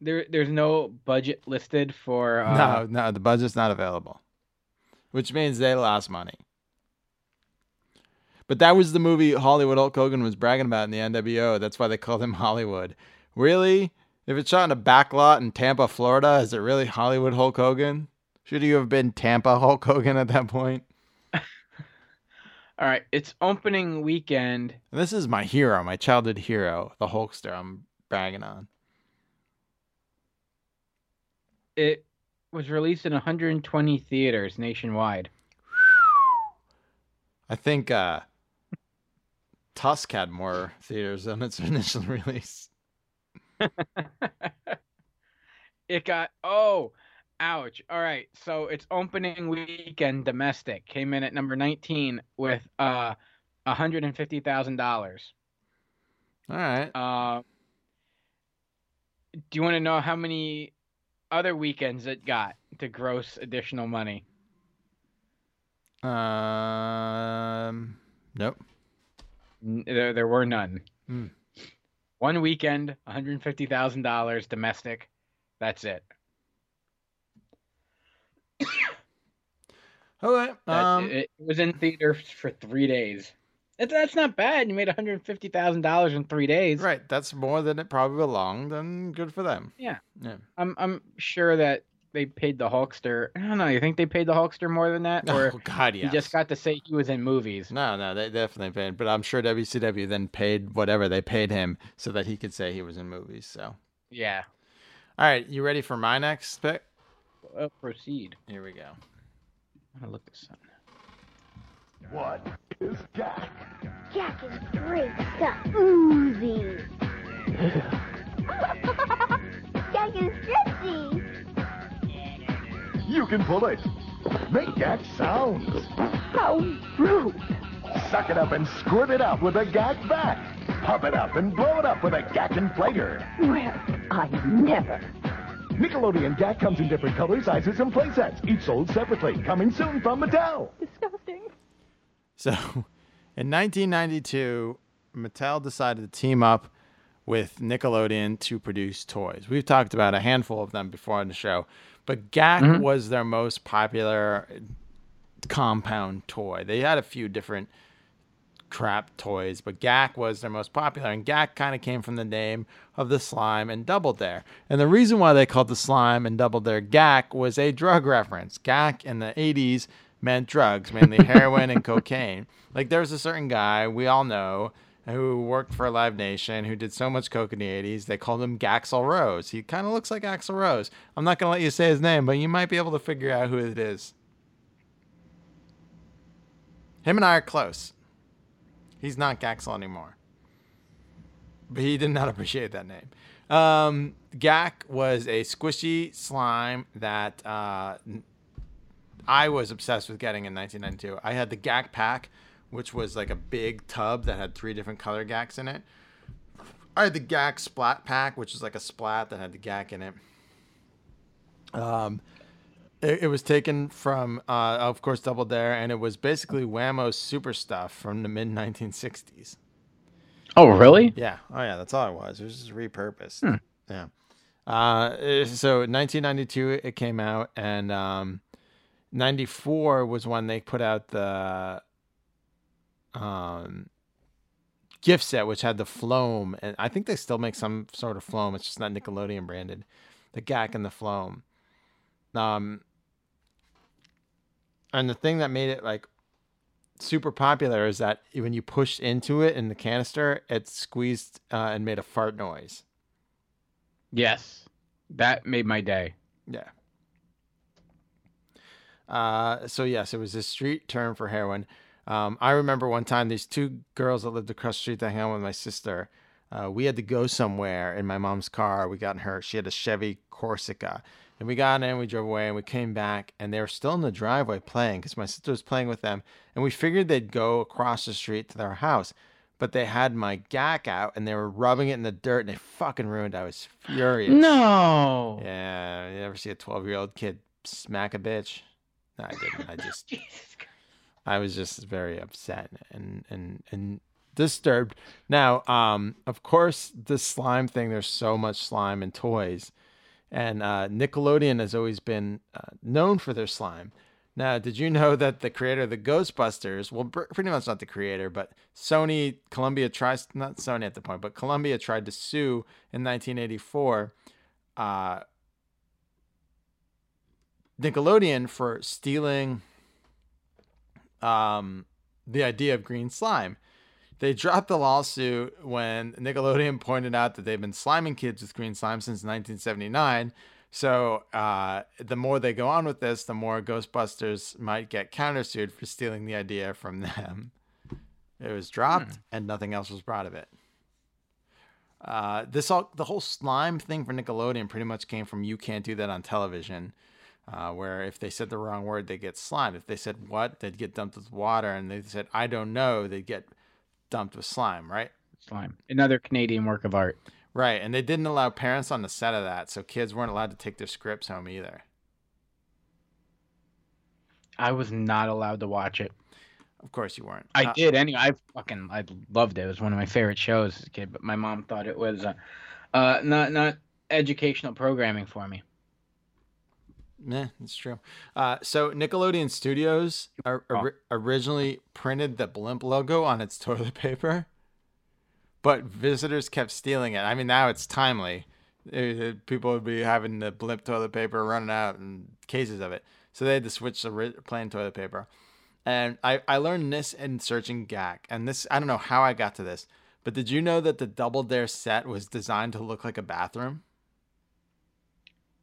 There there's no budget listed for uh, no, no, the budget's not available. Which means they lost money. But that was the movie Hollywood Hulk Hogan was bragging about in the NWO. That's why they called him Hollywood. Really? If it's shot in a back lot in Tampa, Florida, is it really Hollywood Hulk Hogan? Should you have been Tampa Hulk Hogan at that point? All right, it's opening weekend. This is my hero, my childhood hero, the Hulkster I'm bragging on. It was released in 120 theaters nationwide. I think uh, Tusk had more theaters than its initial release. It got oh, ouch. All right, so it's opening weekend domestic came in at number 19 with uh $150,000. All right. Uh, do you want to know how many other weekends it got to gross additional money? Um, nope. N- There, there were none. Hmm. One weekend, $150,000 domestic. That's it. Okay. Um, it, it was in theaters for three days. It, that's not bad. You made $150,000 in three days. right. That's more than it probably belonged, and good for them. Yeah. Yeah. I'm I'm sure that they paid the Hulkster. I don't know. You think they paid the Hulkster more than that, or Oh God, he yes. just got to say he was in movies? No, no, they definitely paid. But I'm sure WCW then paid whatever they paid him so that he could say he was in movies. So, Yeah. all right, you ready for my next pick? Uh, proceed. Here we go. I'm gonna look this up. What is Gak? Gak is great stuff. Oozy. Gak is sexy. You can pull it. Make Gak sounds. How rude. Suck it up and squirt it out with a gag back. Pump it up and blow it up with a Gak Inflator. Well, I never. Nickelodeon Gak comes in different colors, sizes, and play sets, each sold separately. Coming soon from Mattel. Disgusting. So, in 1992, Mattel decided to team up with Nickelodeon to produce toys. We've talked about a handful of them before on the show, but Gak Mhm. was their most popular compound toy. They had a few different crap toys, but Gak was their most popular. And Gak kind of came from the name of the slime and Double Dare. And the reason why they called the slime and Double Dare Gak was a drug reference. Gak in the 80s meant drugs, mainly heroin and cocaine. Like there's a certain guy we all know who worked for Live Nation who did so much coke in the 80s. They called him Gaxel Rose. He kind of looks like Axl Rose. I'm not going to let you say his name, but you might be able to figure out who it is. Him and I are close. He's not Gaxel anymore. But he did not appreciate that name. Um, Gak was a squishy slime that uh, I was obsessed with getting in 1992. I had the Gak pack, which was like a big tub that had three different color Gaks in it. I had the Gak Splat pack, which is like a splat that had the Gak in it. Um, it, it was taken from, uh, of course, Double Dare, and it was basically Wham-O's super stuff from the mid 1960s. Oh, really? Yeah. Oh, yeah. That's all it was. It was just repurposed. Hmm. Yeah. Uh, so 1992 it came out, and um, 94 was when they put out the um gift set, which had the Floam, and I think they still make some sort of Floam. It's just not Nickelodeon branded. The Gak and the Floam. Um, and the thing that made it like super popular is that when you pushed into it in the canister, it squeezed uh, and made a fart noise. Yes. That made my day. Yeah. Uh, so yes, it was a street term for heroin. Um, I remember one time these two girls that lived across the street that hung out with my sister. Uh, we had to go somewhere in my mom's car. We got in her. She had a Chevy Corsica, and we got in. We drove away, and we came back, and they were still in the driveway playing because my sister was playing with them. And we figured they'd go across the street to their house, but they had my Gak out, and they were rubbing it in the dirt, and they fucking ruined. it. I was furious. No. Yeah, you ever see a twelve-year-old kid smack a bitch? No, I didn't. I just, I was just very upset and and and disturbed. Now, um, of course, this slime thing. There's so much slime in toys, and uh, Nickelodeon has always been uh, known for their slime. Now, did you know that the creator of the Ghostbusters, well, pretty much not the creator, but Sony, Columbia tries, not Sony at the point, but Columbia tried to sue in 1984 uh, Nickelodeon for stealing um, the idea of green slime. They dropped the lawsuit when Nickelodeon pointed out that they've been sliming kids with green slime since 1979. So uh, the more they go on with this, the more Ghostbusters might get countersued for stealing the idea from them. It was dropped, and nothing else was brought of it. Uh, this all the whole slime thing for Nickelodeon pretty much came from "You Can't Do That on Television," uh, where if they said the wrong word, they get slimed. If they said "what," they'd get dumped with water, and they said "I don't know," they'd get dumped with slime. Right? Slime. Another Canadian work of art. Right, and they didn't allow parents on the set of that, so kids weren't allowed to take their scripts home either. I was not allowed to watch it. Of course, you weren't. I Uh, did anyway. I fucking I loved it. It was one of my favorite shows as a kid. But my mom thought it was uh, uh not not educational programming for me. Yeah, that's true. Uh, so Nickelodeon Studios ori- originally printed the blimp logo on its toilet paper, but visitors kept stealing it. I mean, now it's timely. Uh, People would be having the blimp toilet paper running out and cases of it, so they had to switch to ri- plain toilet paper. And I, I learned this in searching Gak, and this I don't know how I got to this, but did you know that the Double Dare set was designed to look like a bathroom?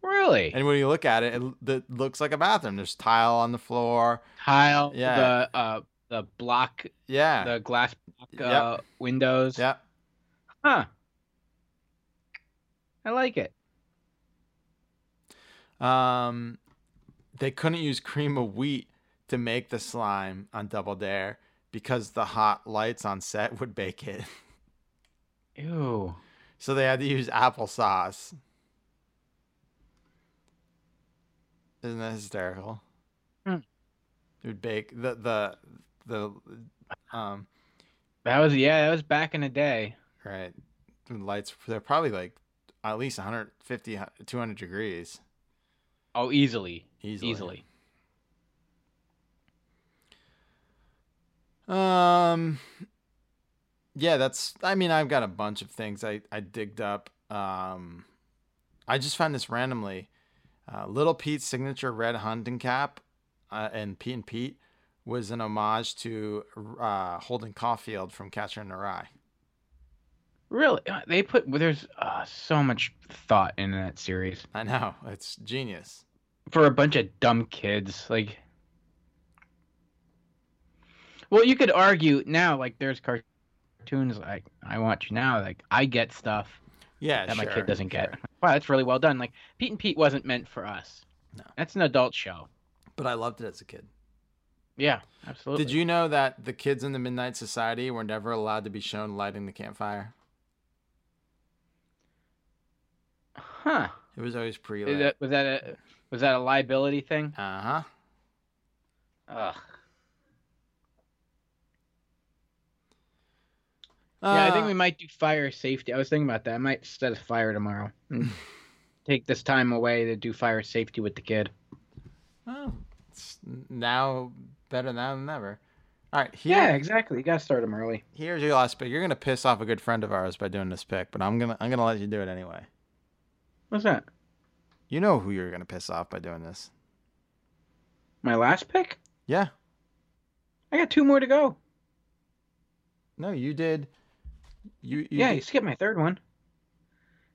Really? And when you look at it, it, it looks like a bathroom. There's tile on the floor. Tile. Yeah. The uh the block. Yeah. The glass block Yep. uh, windows. Yep. Huh. I like it. Um, they couldn't use cream of wheat to make the slime on Double Dare because the hot lights on set would bake it. Ew. So they had to use applesauce. Isn't that hysterical? It would bake the the the um That was yeah. That was back in the day. right. The lights they're probably like at least 150 200 degrees. Oh, easily. Easily. Easily. Um yeah, that's I mean, I've got a bunch of things I I digged up. Um I just found this randomly. Uh, Little Pete's signature red hunting cap uh, and Pete and Pete was an homage to uh, Holden Caulfield from Catcher in the Rye. Really, Uh, they put there's uh, so much thought in that series I know it's genius. for a bunch of dumb kids. Like, well, you could argue now, like there's cartoons like I watch now, like I get stuff Yeah, that my kid doesn't get. Wow, that's really well done. Like Pete and Pete wasn't meant for us. No. that's an adult show. But I loved it as a kid. Yeah, absolutely. Did you know that the kids in the Midnight Society were never allowed to be shown lighting the campfire? Huh? It was always pre Is that, was that a was that a liability thing? Uh huh. Ugh. Yeah, I think Uh, we might do fire safety. I was thinking about that. I might set a fire tomorrow. Take this time away to do fire safety with the kid. Well, it's now better now than ever. All right, here, Yeah, exactly. You gotta start them early. here's your last pick. You're gonna piss off a good friend of ours by doing this pick, but I'm gonna I'm gonna let you do it anyway. What's that? You know who you're gonna piss off by doing this. My last pick? Yeah. I got two more to go. No, you did. You, you yeah, did- you skipped my third one.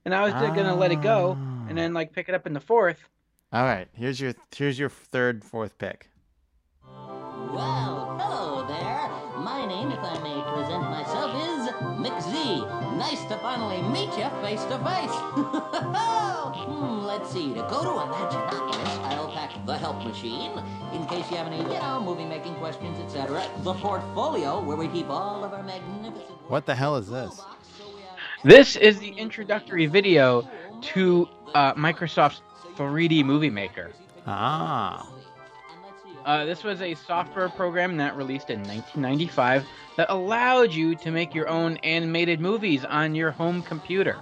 And I was just gonna let it go and then like pick it up in the fourth. All right. Here's your here's your third fourth pick. Well, hello there. My name, if I may present myself, is McZee. Nice to finally meet you face to face. Hmm, let's see. To go to Imaginopolis, I'll the help machine in case you have any, you know, movie making questions, etc. The portfolio, where we keep all of our magnificent. What the hell is this? This is the introductory video to uh, Microsoft's 3D Movie Maker. Ah. Uh, this was a software program that released in 1995 that allowed you to make your own animated movies on your home computer.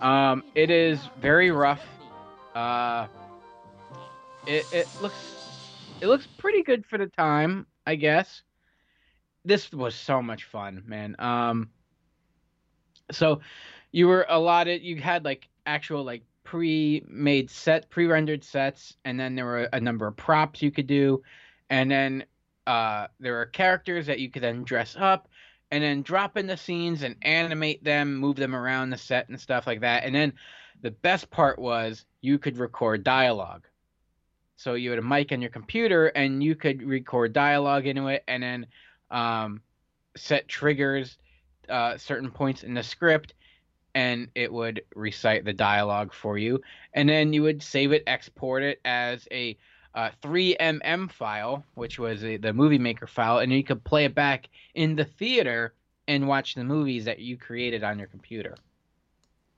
Um, it is very rough. Uh, it, it looks it looks pretty good for the time, I guess. This was so much fun, man. Um, so you were allotted you had like actual like pre-made set pre-rendered sets and then there were a number of props you could do and then uh there are characters that you could then dress up and then drop in the scenes and animate them move them around the set and stuff like that and then the best part was you could record dialogue so you had a mic on your computer and you could record dialogue into it and then um, set triggers uh, certain points in the script and it would recite the dialogue for you and then you would save it export it as a uh, 3mm file which was a, the movie maker file and you could play it back in the theater and watch the movies that you created on your computer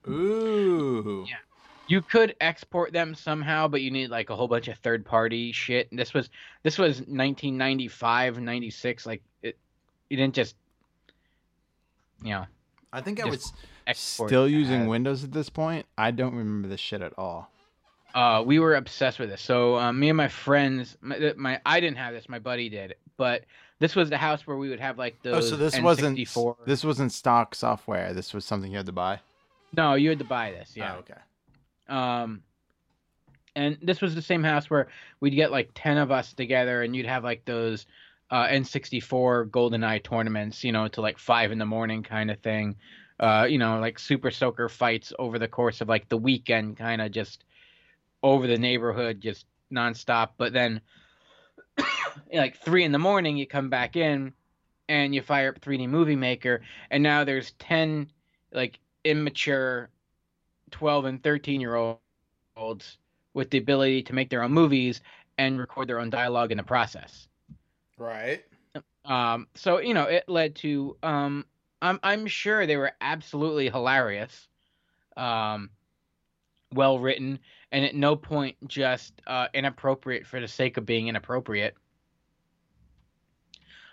Ooh. Yeah. You could export them somehow but you need like a whole bunch of third party shit and this was this was 1995 96 like it you didn't just you know I think I was still using as- Windows at this point. I don't remember this shit at all. Uh, we were obsessed with this. So uh, me and my friends, my, my I didn't have this, my buddy did, but this was the house where we would have like those Oh, so this N64. wasn't this wasn't stock software. This was something you had to buy. No, you had to buy this. Yeah. Oh, okay. Um, and this was the same house where we'd get like ten of us together, and you'd have like those uh, N64 GoldenEye tournaments, you know, to like five in the morning kind of thing. Uh, you know, like super soaker fights over the course of like the weekend, kind of just over the neighborhood, just nonstop. But then, like three in the morning, you come back in and you fire up 3D Movie Maker, and now there's ten like immature 12 and 13 year olds with the ability to make their own movies and record their own dialogue in the process. Right. Um, so you know, it led to um, I'm I'm sure they were absolutely hilarious, um, well written, and at no point just uh, inappropriate for the sake of being inappropriate.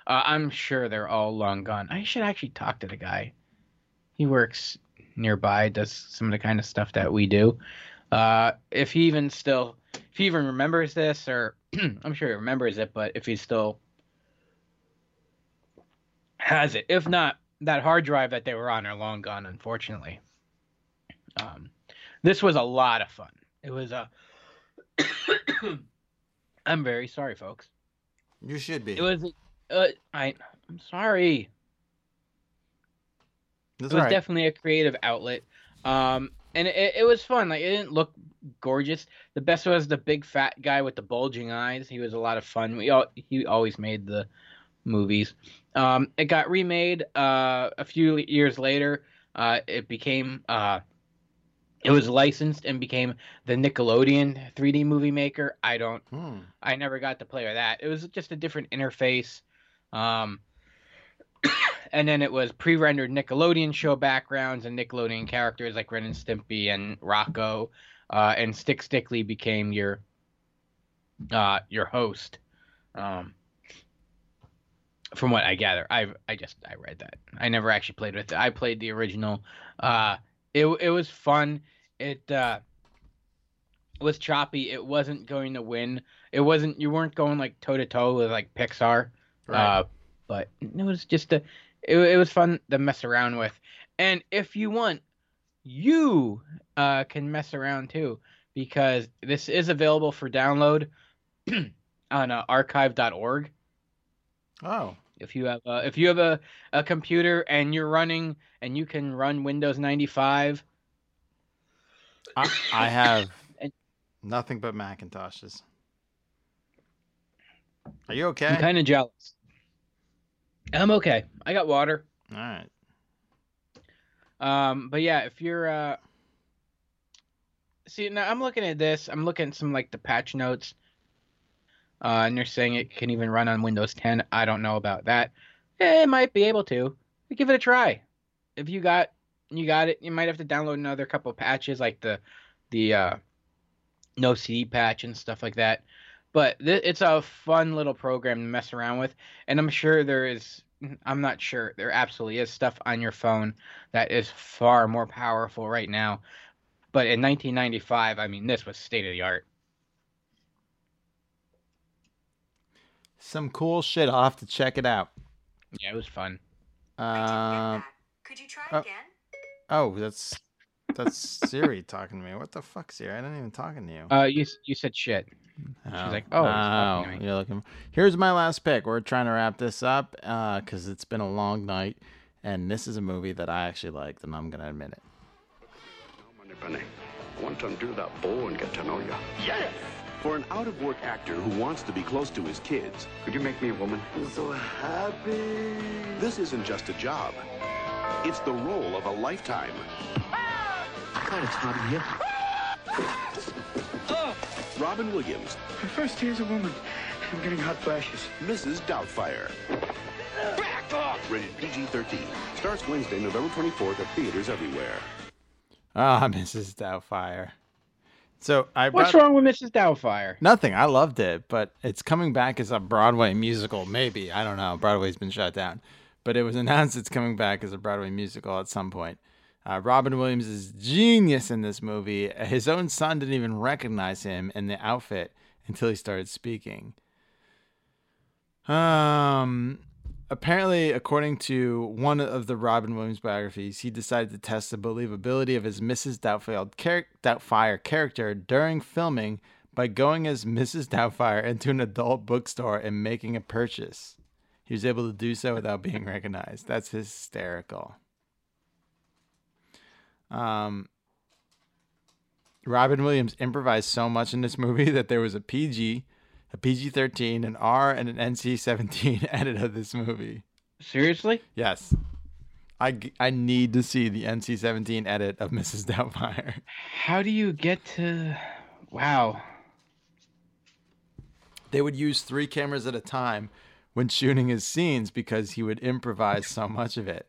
Uh, I'm sure they're all long gone. I should actually talk to the guy. He works nearby, does some of the kind of stuff that we do. Uh, if he even still, if he even remembers this, or I'm sure he remembers it, but if he still has it, if not, that hard drive that they were on are long gone, unfortunately. Um, this was a lot of fun. It was a I'm very sorry, folks. You should be. It was. Uh, I. I'm sorry. That's it was right. definitely a creative outlet. Um, and it, it was fun. Like it didn't look gorgeous. The best was the big fat guy with the bulging eyes. He was a lot of fun. We all he always made the movies. Um, it got remade uh, a few years later. Uh, it became uh, it was licensed and became the Nickelodeon 3D movie maker. I don't. Hmm. I never got to play with that. It was just a different interface. Um, and then it was pre-rendered Nickelodeon show backgrounds and Nickelodeon characters like Ren and Stimpy and Rocko, uh, and Stick Stickly became your uh, your host. Um, from what I gather, I I just I read that. I never actually played with it. I played the original. Uh, it it was fun. It uh, was choppy. It wasn't going to win. It wasn't. You weren't going like toe to toe with like Pixar. Right. Uh, but it was just a. It, it was fun to mess around with. And if you want, you uh, can mess around too because this is available for download on uh, archive.org. Oh. If you have uh, if you have a, a computer and you're running and you can run Windows 95, I, I have And- nothing but Macintoshes. Are you okay? I'm kind of jealous. I'm okay. I got water. All right. Um, but yeah, if you're uh, see now I'm looking at this. I'm looking at some like the patch notes. Uh, and they're saying it can even run on Windows 10. I don't know about that. Eh, It might be able to. Give it a try. If you got you got it, you might have to download another couple patches like the the uh, no CD patch and stuff like that. But th- it's a fun little program to mess around with, and I'm sure there is. I'm not sure. There absolutely is stuff on your phone that is far more powerful right now. But in 1995, I mean, this was state of the art. Some cool shit. I'll have to check it out. Yeah, it was fun. Um. Could you try oh, again? Oh, that's that's Siri talking to me. What the fuck, Siri? I didn't even talking to you. Uh, you you said shit. She's oh. like, oh, he's talking to me. you're looking. Here's my last pick. We're trying to wrap this up uh, because it's been a long night, and this is a movie that I actually liked, and I'm gonna admit it. Money Penny. I want to undo that bow and get to know you. Yes! For an out of work actor who wants to be close to his kids, Could you make me a woman? I'm so happy. This isn't just a job, it's the role of a lifetime. What kind of time here? Robin Williams, My first day as a woman. I'm getting hot flashes. Mrs. Doubtfire. Back off! Rated PG 13. Starts Wednesday, November 24th at theaters everywhere. Ah, Mrs. Doubtfire. So I What's brought- wrong with Mrs. Doubtfire? Nothing. I loved it, but it's coming back as a Broadway musical. Maybe I don't know. Broadway's been shut down, but it was announced it's coming back as a Broadway musical at some point. Uh, Robin Williams is genius in this movie. His own son didn't even recognize him in the outfit until he started speaking. Um, apparently, according to one of the Robin Williams biographies, he decided to test the believability of his Mrs. Char- Doubtfire character during filming by going as Mrs. Doubtfire into an adult bookstore and making a purchase. He was able to do so without being recognized. That's hysterical. Um, Robin Williams improvised so much in this movie that there was a PG, a PG 13, an R, and an NC 17 edit of this movie. Seriously? Yes. I, I need to see the NC 17 edit of Mrs. Doubtfire. How do you get to? Wow. They would use three cameras at a time when shooting his scenes because he would improvise so much of it.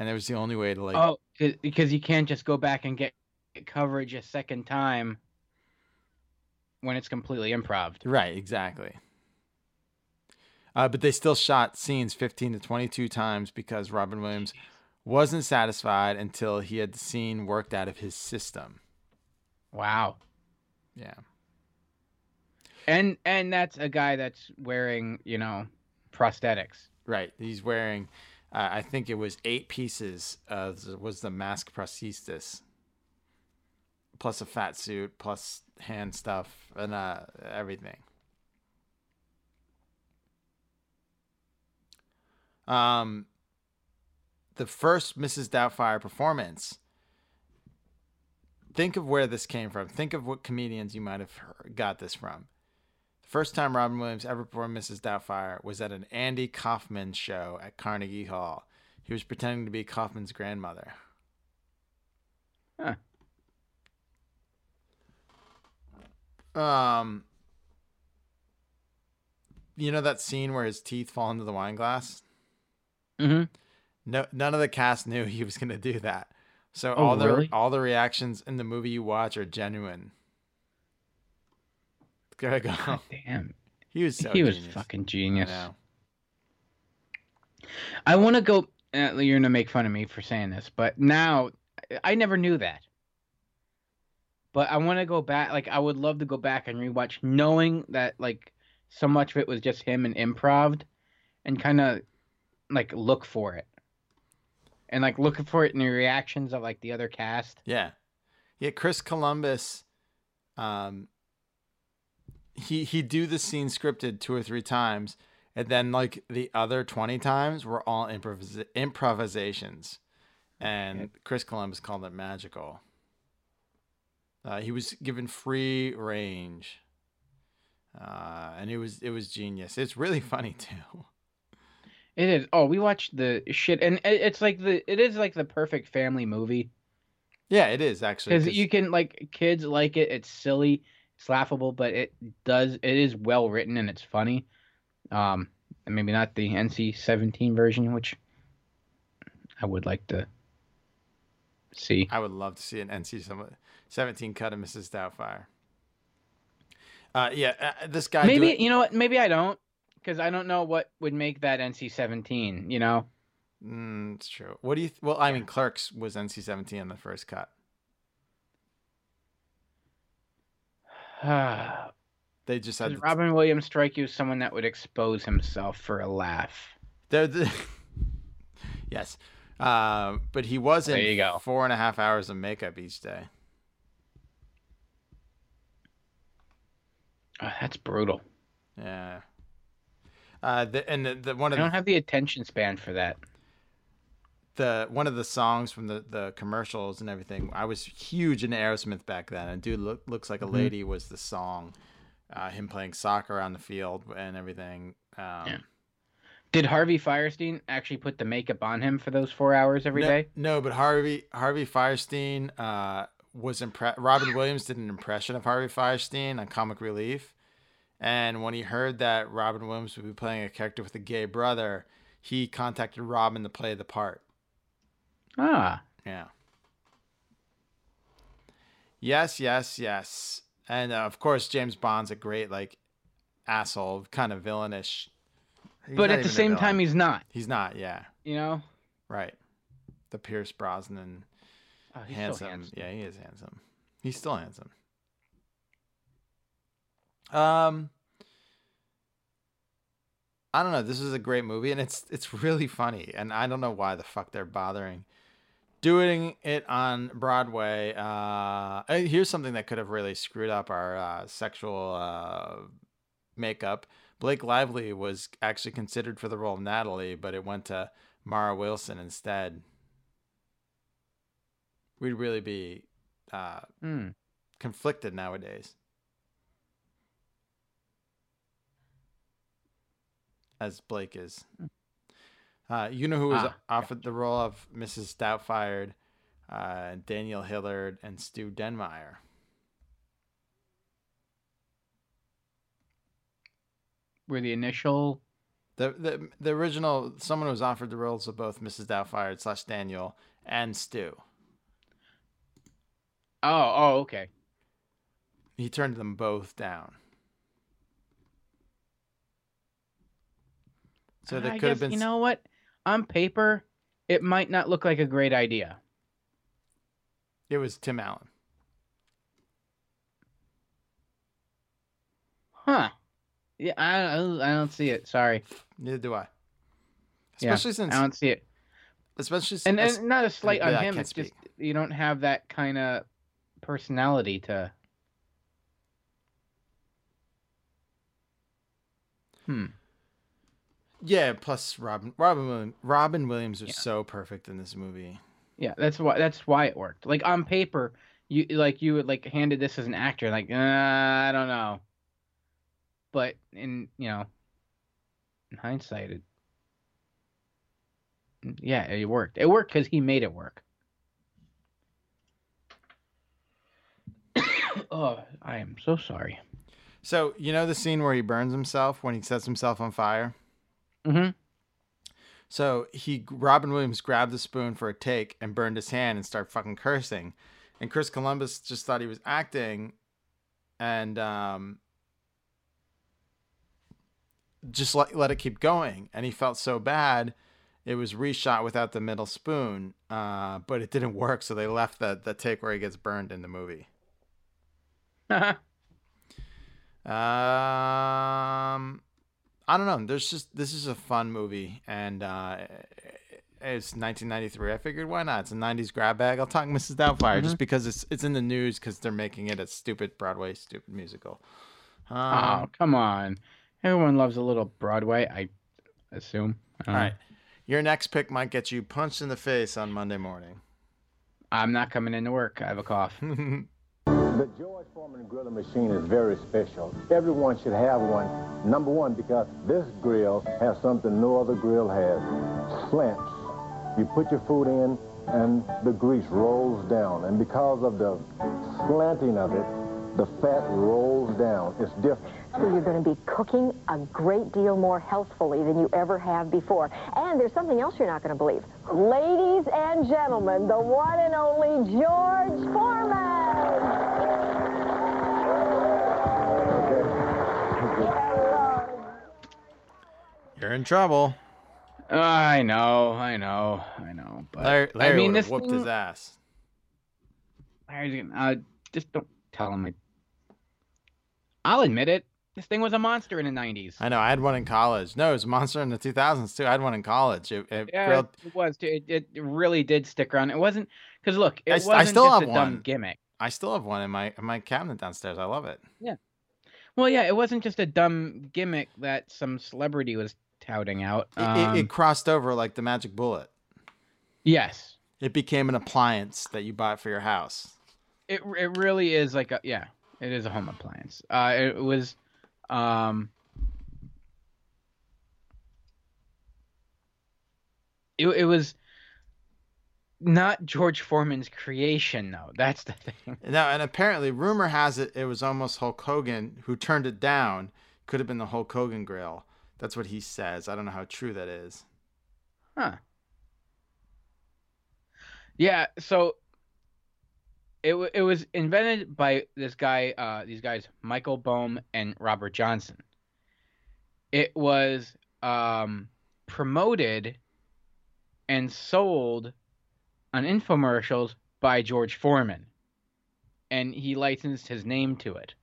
And it was the only way to like Oh, because you can't just go back and get coverage a second time when it's completely improv. Right, exactly. Uh, but they still shot scenes 15 to 22 times because Robin Williams wasn't satisfied until he had the scene worked out of his system. Wow. Yeah. And and that's a guy that's wearing, you know, prosthetics. Right. He's wearing, uh, I think it was eight pieces of was the mask prosthesis. plus a fat suit, plus hand stuff and uh, everything. Um, the first Mrs. Doubtfire performance. Think of where this came from. Think of what comedians you might have heard, got this from. First time Robin Williams ever performed Mrs. Doubtfire was at an Andy Kaufman show at Carnegie Hall. He was pretending to be Kaufman's grandmother. Huh. Um, you know that scene where his teeth fall into the wine glass? Mm-hmm. No, none of the cast knew he was going to do that. So Oh, all the really? all the reactions in the movie you watch are genuine. There I go. Damn. He was so he was fucking genius. know. I want to go. Uh, you're gonna make fun of me for saying this, but now I never knew that. But I want to go back. Like I would love to go back and rewatch, knowing that like so much of it was just him and improv, and kind of like look for it, and like looking for it in the reactions of like the other cast. Yeah. Yeah, Chris Columbus um he he do the scene scripted two or three times and then like the other 20 times were all improvis- improvisations. And Chris Columbus called it magical. Uh, he was given free range. Uh, and it was it was genius. It's really funny too. It is. Oh, we watched the shit, and it's like the it is like the perfect family movie. Yeah, it is actually. because 'cause- you can like kids like it it's silly it's laughable but it does it is well written and it's funny um and maybe not the nc-17 version which i would like to see I would love to see an NC-17 cut of Mrs. Doubtfire. Uh, yeah, uh, this guy. maybe you know what maybe i don't because i don't know what would make that nc-17 you know Mm, it's true. What do you? Th- well, I mean, Clerks was NC seventeen in the first cut. They just had. Does robin williams strike you as someone that would expose himself for a laugh They're the. yes, uh, but he was in There go. four and a half hours of makeup each day. Oh, that's brutal Yeah. Uh, the, and the, the one i don't the, have the attention span for that the one of the songs from the, the commercials and everything. I was huge into Aerosmith back then, and "Dude Look, Looks Like a Mhm. Lady" was the song. Uh, him playing soccer on the field and everything. Um, Did Harvey Fierstein actually put the makeup on him for those four hours every no, day? No, but Harvey Harvey Fierstein uh, was impressed. Robin Williams did an impression of Harvey Fierstein on Comic Relief, and when he heard that Robin Williams would be playing a character with a gay brother, he contacted Robin to play the part. Ah, Yeah. Yes, yes, yes, and uh, of course James Bond's a great like asshole, kind of villainish. He's but at the same time, he's not. he's not. Yeah, You know, right. The Pierce Brosnan. Oh, he's so handsome. handsome. Yeah, he is handsome. He's still handsome. Um, I don't know. This is a great movie, and it's it's really funny. And I don't know why the fuck they're bothering doing it on Broadway. Uh, uh, here's something that could have really screwed up our uh, sexual uh, makeup. Blake Lively was actually considered for the role of Natalie, but it went to Mara Wilson instead. We'd really be uh, Hmm. conflicted nowadays. As Blake is. Uh, you know who was Ah, offered the role of Mrs. Doubtfire? Uh, Daniel Hillard and Stu Dunmeyer. were the initial. The, the the original someone who was offered the roles of both Mrs. Doubtfire slash Daniel and Stu. Oh, oh, okay. He turned them both down. So there I could have been You know what? On paper, it might not look like a great idea. it was Tim Allen. Huh? Yeah, I I don't, see it. Sorry. Neither do I. Yeah, Especially since I don't see it. especially And, since and not a slight on him. It's just you don't have that kind of personality to. Hmm. Yeah. Plus, Robin Robin Williams, Robin Williams was so perfect in this movie. Yeah, that's why that's why it worked. Like on paper, you like you would like handed this as an actor, like uh, I don't know. But in you know, in hindsight, it yeah, it worked. It worked because he made it work. oh, I am so sorry. So you know the scene where he burns himself when he sets himself on fire. Mm-hmm. So he Robin Williams grabbed the spoon for a take and burned his hand and started fucking cursing, and Chris Columbus just thought he was acting, and um, just let let it keep going, and he felt so bad. It was reshot without the middle spoon, uh, but it didn't work, so they left the the take where he gets burned in the movie. Um, I don't know. There's just this is a fun movie, and uh, it's 1993. I figured why not? It's a 90s grab bag. I'll talk Mrs. Doubtfire just Mhm. because it's it's in the news because they're making it a stupid Broadway stupid musical. oh, Um, come on. Everyone loves a little Broadway, I assume. I all right, your next pick might get you punched in the face on Monday morning. I'm not coming into work. I have a cough. The George Foreman grilling machine is very special. Everyone should have one. Number one, because this grill has something no other grill has. Slants. You put your food in and the grease rolls down. And because of the slanting of it, the fat rolls down. It's different. So you're going to be cooking a great deal more healthfully than you ever have before. And there's something else you're not going to believe. Ladies and gentlemen, the one and only George Foreman. You're in trouble. I know, I know, I know. But Larry, Larry I mean, would've this whooped thing, his ass. Larry's gonna, uh, just don't tell him. I, I'll admit it. This thing was a monster in the '90s. I know. I had one in college. No, it was a monster in the 2000s too. I had one in college. It, it Yeah, grilled. it was. too. It, it really did stick around. It wasn't because look, it I, s- wasn't I still just have a one. dumb gimmick. I still have one in my in my cabinet downstairs. I love it. Yeah. Well, yeah, it wasn't just a dumb gimmick that some celebrity was touting out. It, it, Um, it crossed over like the magic bullet. yes, It became an appliance that you bought for your house. it it really is like a yeah, it is a home appliance. Uh, it was, um, it it was not George Foreman's creation though. That's the thing. Now, and apparently, rumor has it it was almost Hulk Hogan who turned it down. Could have been the Hulk Hogan grill. That's what he says. I don't know how true that is. Huh. Yeah, so it wa- it was invented by this guy, uh, these guys, Michael Boehm and Robert Johnson. It was um, promoted and sold on infomercials by George Foreman, and he licensed his name to it.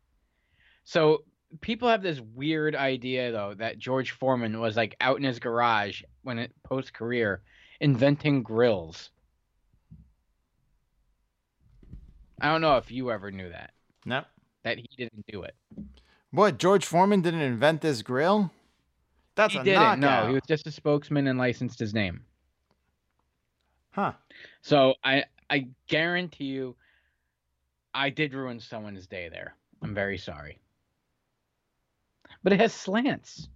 So people have this weird idea though that George Foreman was like out in his garage when it post career inventing grills. I don't know if you ever knew that. No. That he didn't do it. What? George Foreman didn't invent this grill? That's he a didn't. knockout. No, he was just a spokesman and licensed his name. Huh. So I I guarantee you, I did ruin someone's day there. I'm very sorry. But it has slants,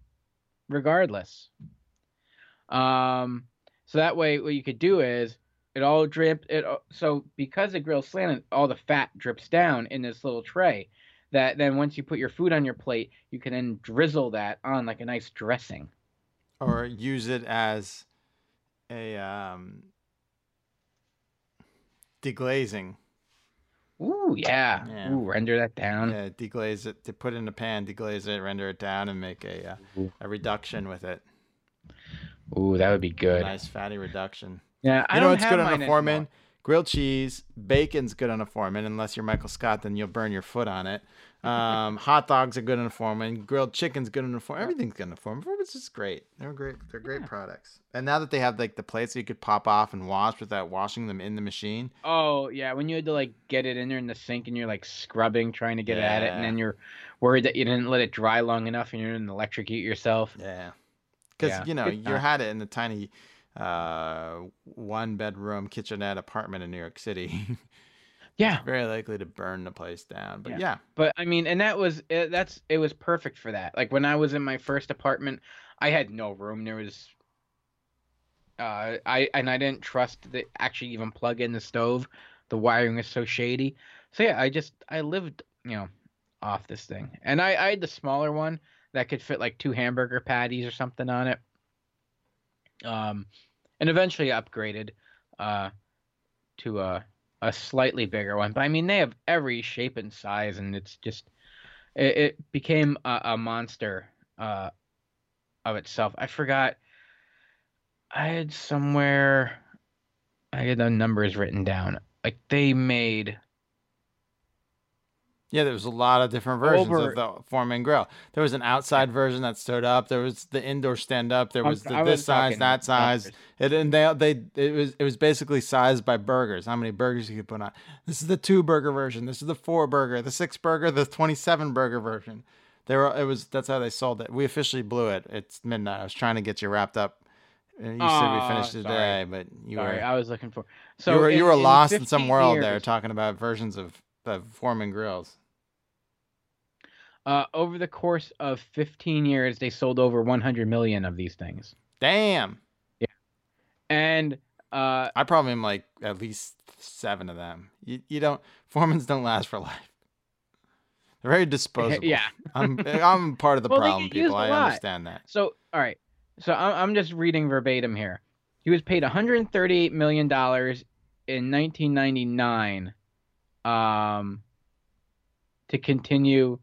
regardless. Um, so that way, what you could do is it all drip. It so because the grill's slanted, all the fat drips down in this little tray. That then once you put your food on your plate, you can then drizzle that on like a nice dressing. Or use it as a um, deglazing. Ooh yeah. Yeah. Ooh, render that down. Yeah, deglaze it. To put it in a pan, deglaze it, render it down, and make a uh, a reduction with it. Ooh, that would be good. Nice fatty reduction. Yeah, I you know what's have good on a foreman? anymore. Grilled cheese, bacon's good on a foreman. Unless you're Michael Scott, then you'll burn your foot on it. Um, hot dogs are good on a foreman. Grilled chicken's good on a foreman. Everything's good on a foreman. Foreman's just great. They're great. They're great products. And now that they have like the plates that you could pop off and wash without washing them in the machine, Oh yeah, when you had to like get it in there in the sink and you're like scrubbing trying to get it at it, and then you're worried that you didn't let it dry long enough and you're gonna electrocute yourself. Yeah. because Yeah, you know you had it in the tiny uh, one bedroom kitchenette apartment in New York City. Yeah. very likely to burn the place down. But Yeah. yeah, But I mean, and that was it, that's it was perfect for that. Like when I was in my first apartment, I had no room. There was uh I and I didn't trust to actually even plug in the stove. The wiring is so shady. So yeah, I just I lived, you know, off this thing. And I I had the smaller one that could fit like two hamburger patties or something on it. Um and eventually upgraded uh to a a slightly bigger one. But I mean, they have every shape and size, and it's just it, it became a, a monster uh, of itself. I forgot. I had somewhere. I had the numbers written down. Like they made yeah, there was a lot of different versions Over- of the Foreman grill. There was an outside version that stood up. There was the indoor stand up. There was the, I this was size, that size. It, and they they it was it was basically sized by burgers. How many burgers you could put on? This is the two burger version. This is the four burger, the six burger, the twenty seven burger version. They were it was that's how they sold it. We officially blew it. It's midnight. I was trying to get you wrapped up. And You said we finished sorry. today, but you Sorry, were I was looking for. so you were you were in lost in some 15 world there talking about versions of the Foreman grills. Uh, over the course of 15 years, they sold over 100 million of these things. Damn. Yeah. And uh, I probably am like at least seven of them. You, you don't Foremans don't last for life. They're very disposable. Yeah. I'm I'm part of the Well, problem, people. I understand that. So, all right. So I'm, I'm just reading verbatim here. He was paid 138 million dollars in 1999 um, to continue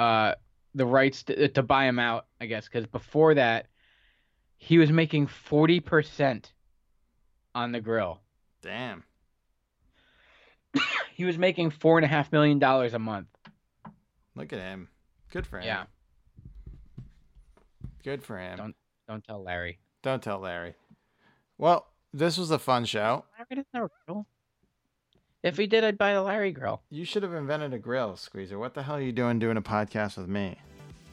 uh, the rights to, to buy him out, I guess, because before that, he was making 40 percent on the grill. Damn. He was making four and a half million dollars a month. Look at him. Good for him. Yeah. Good for him. Don't don't tell Larry. Don't tell Larry. Well, this was a fun show. Larry doesn't have a grill. If he did, I'd buy the Larry grill. You should have invented a grill, Squeezer. What the hell are you doing doing a podcast with me?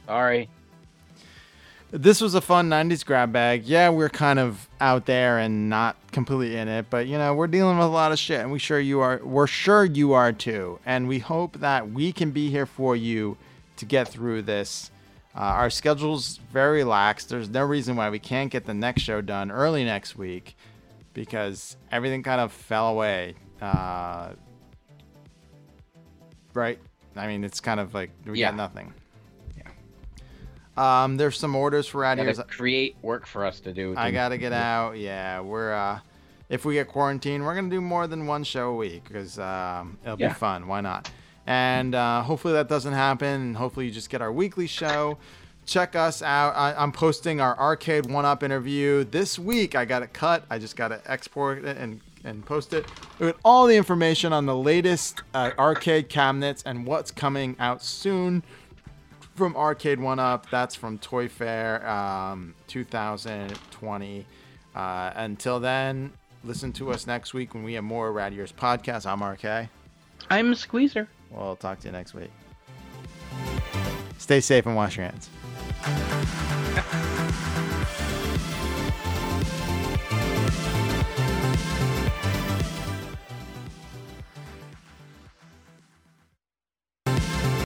Sorry. This was a fun 90s grab bag. Yeah, we're kind of out there and not completely in it, but you know, we're dealing with a lot of shit and we sure you are we're sure you are too. And we hope that we can be here for you to get through this. Uh, our schedule's very lax. There's no reason why we can't get the next show done early next week because everything kind of fell away. Uh, right? I mean, it's kind of like we Yeah. got nothing. Yeah. Um, there's some orders for out here. create work for us to do. I gotta get out. Yeah, we're uh, if we get quarantined, we're gonna do more than one show a week because um, it'll Yeah. be fun. Why not? And uh, hopefully that doesn't happen. Hopefully you just get our weekly show. Check us out. I, I'm posting our arcade one up interview this week. I got it cut. I just gotta export it and and post it with all the information on the latest uh, arcade cabinets and what's coming out soon from Arcade One Up. That's from Toy Fair um, 2020. Uh, until then, listen to us next week when we have more Rad Years podcast. I'm RK. I'm squeezer. We'll talk to you next week. Stay safe and wash your hands.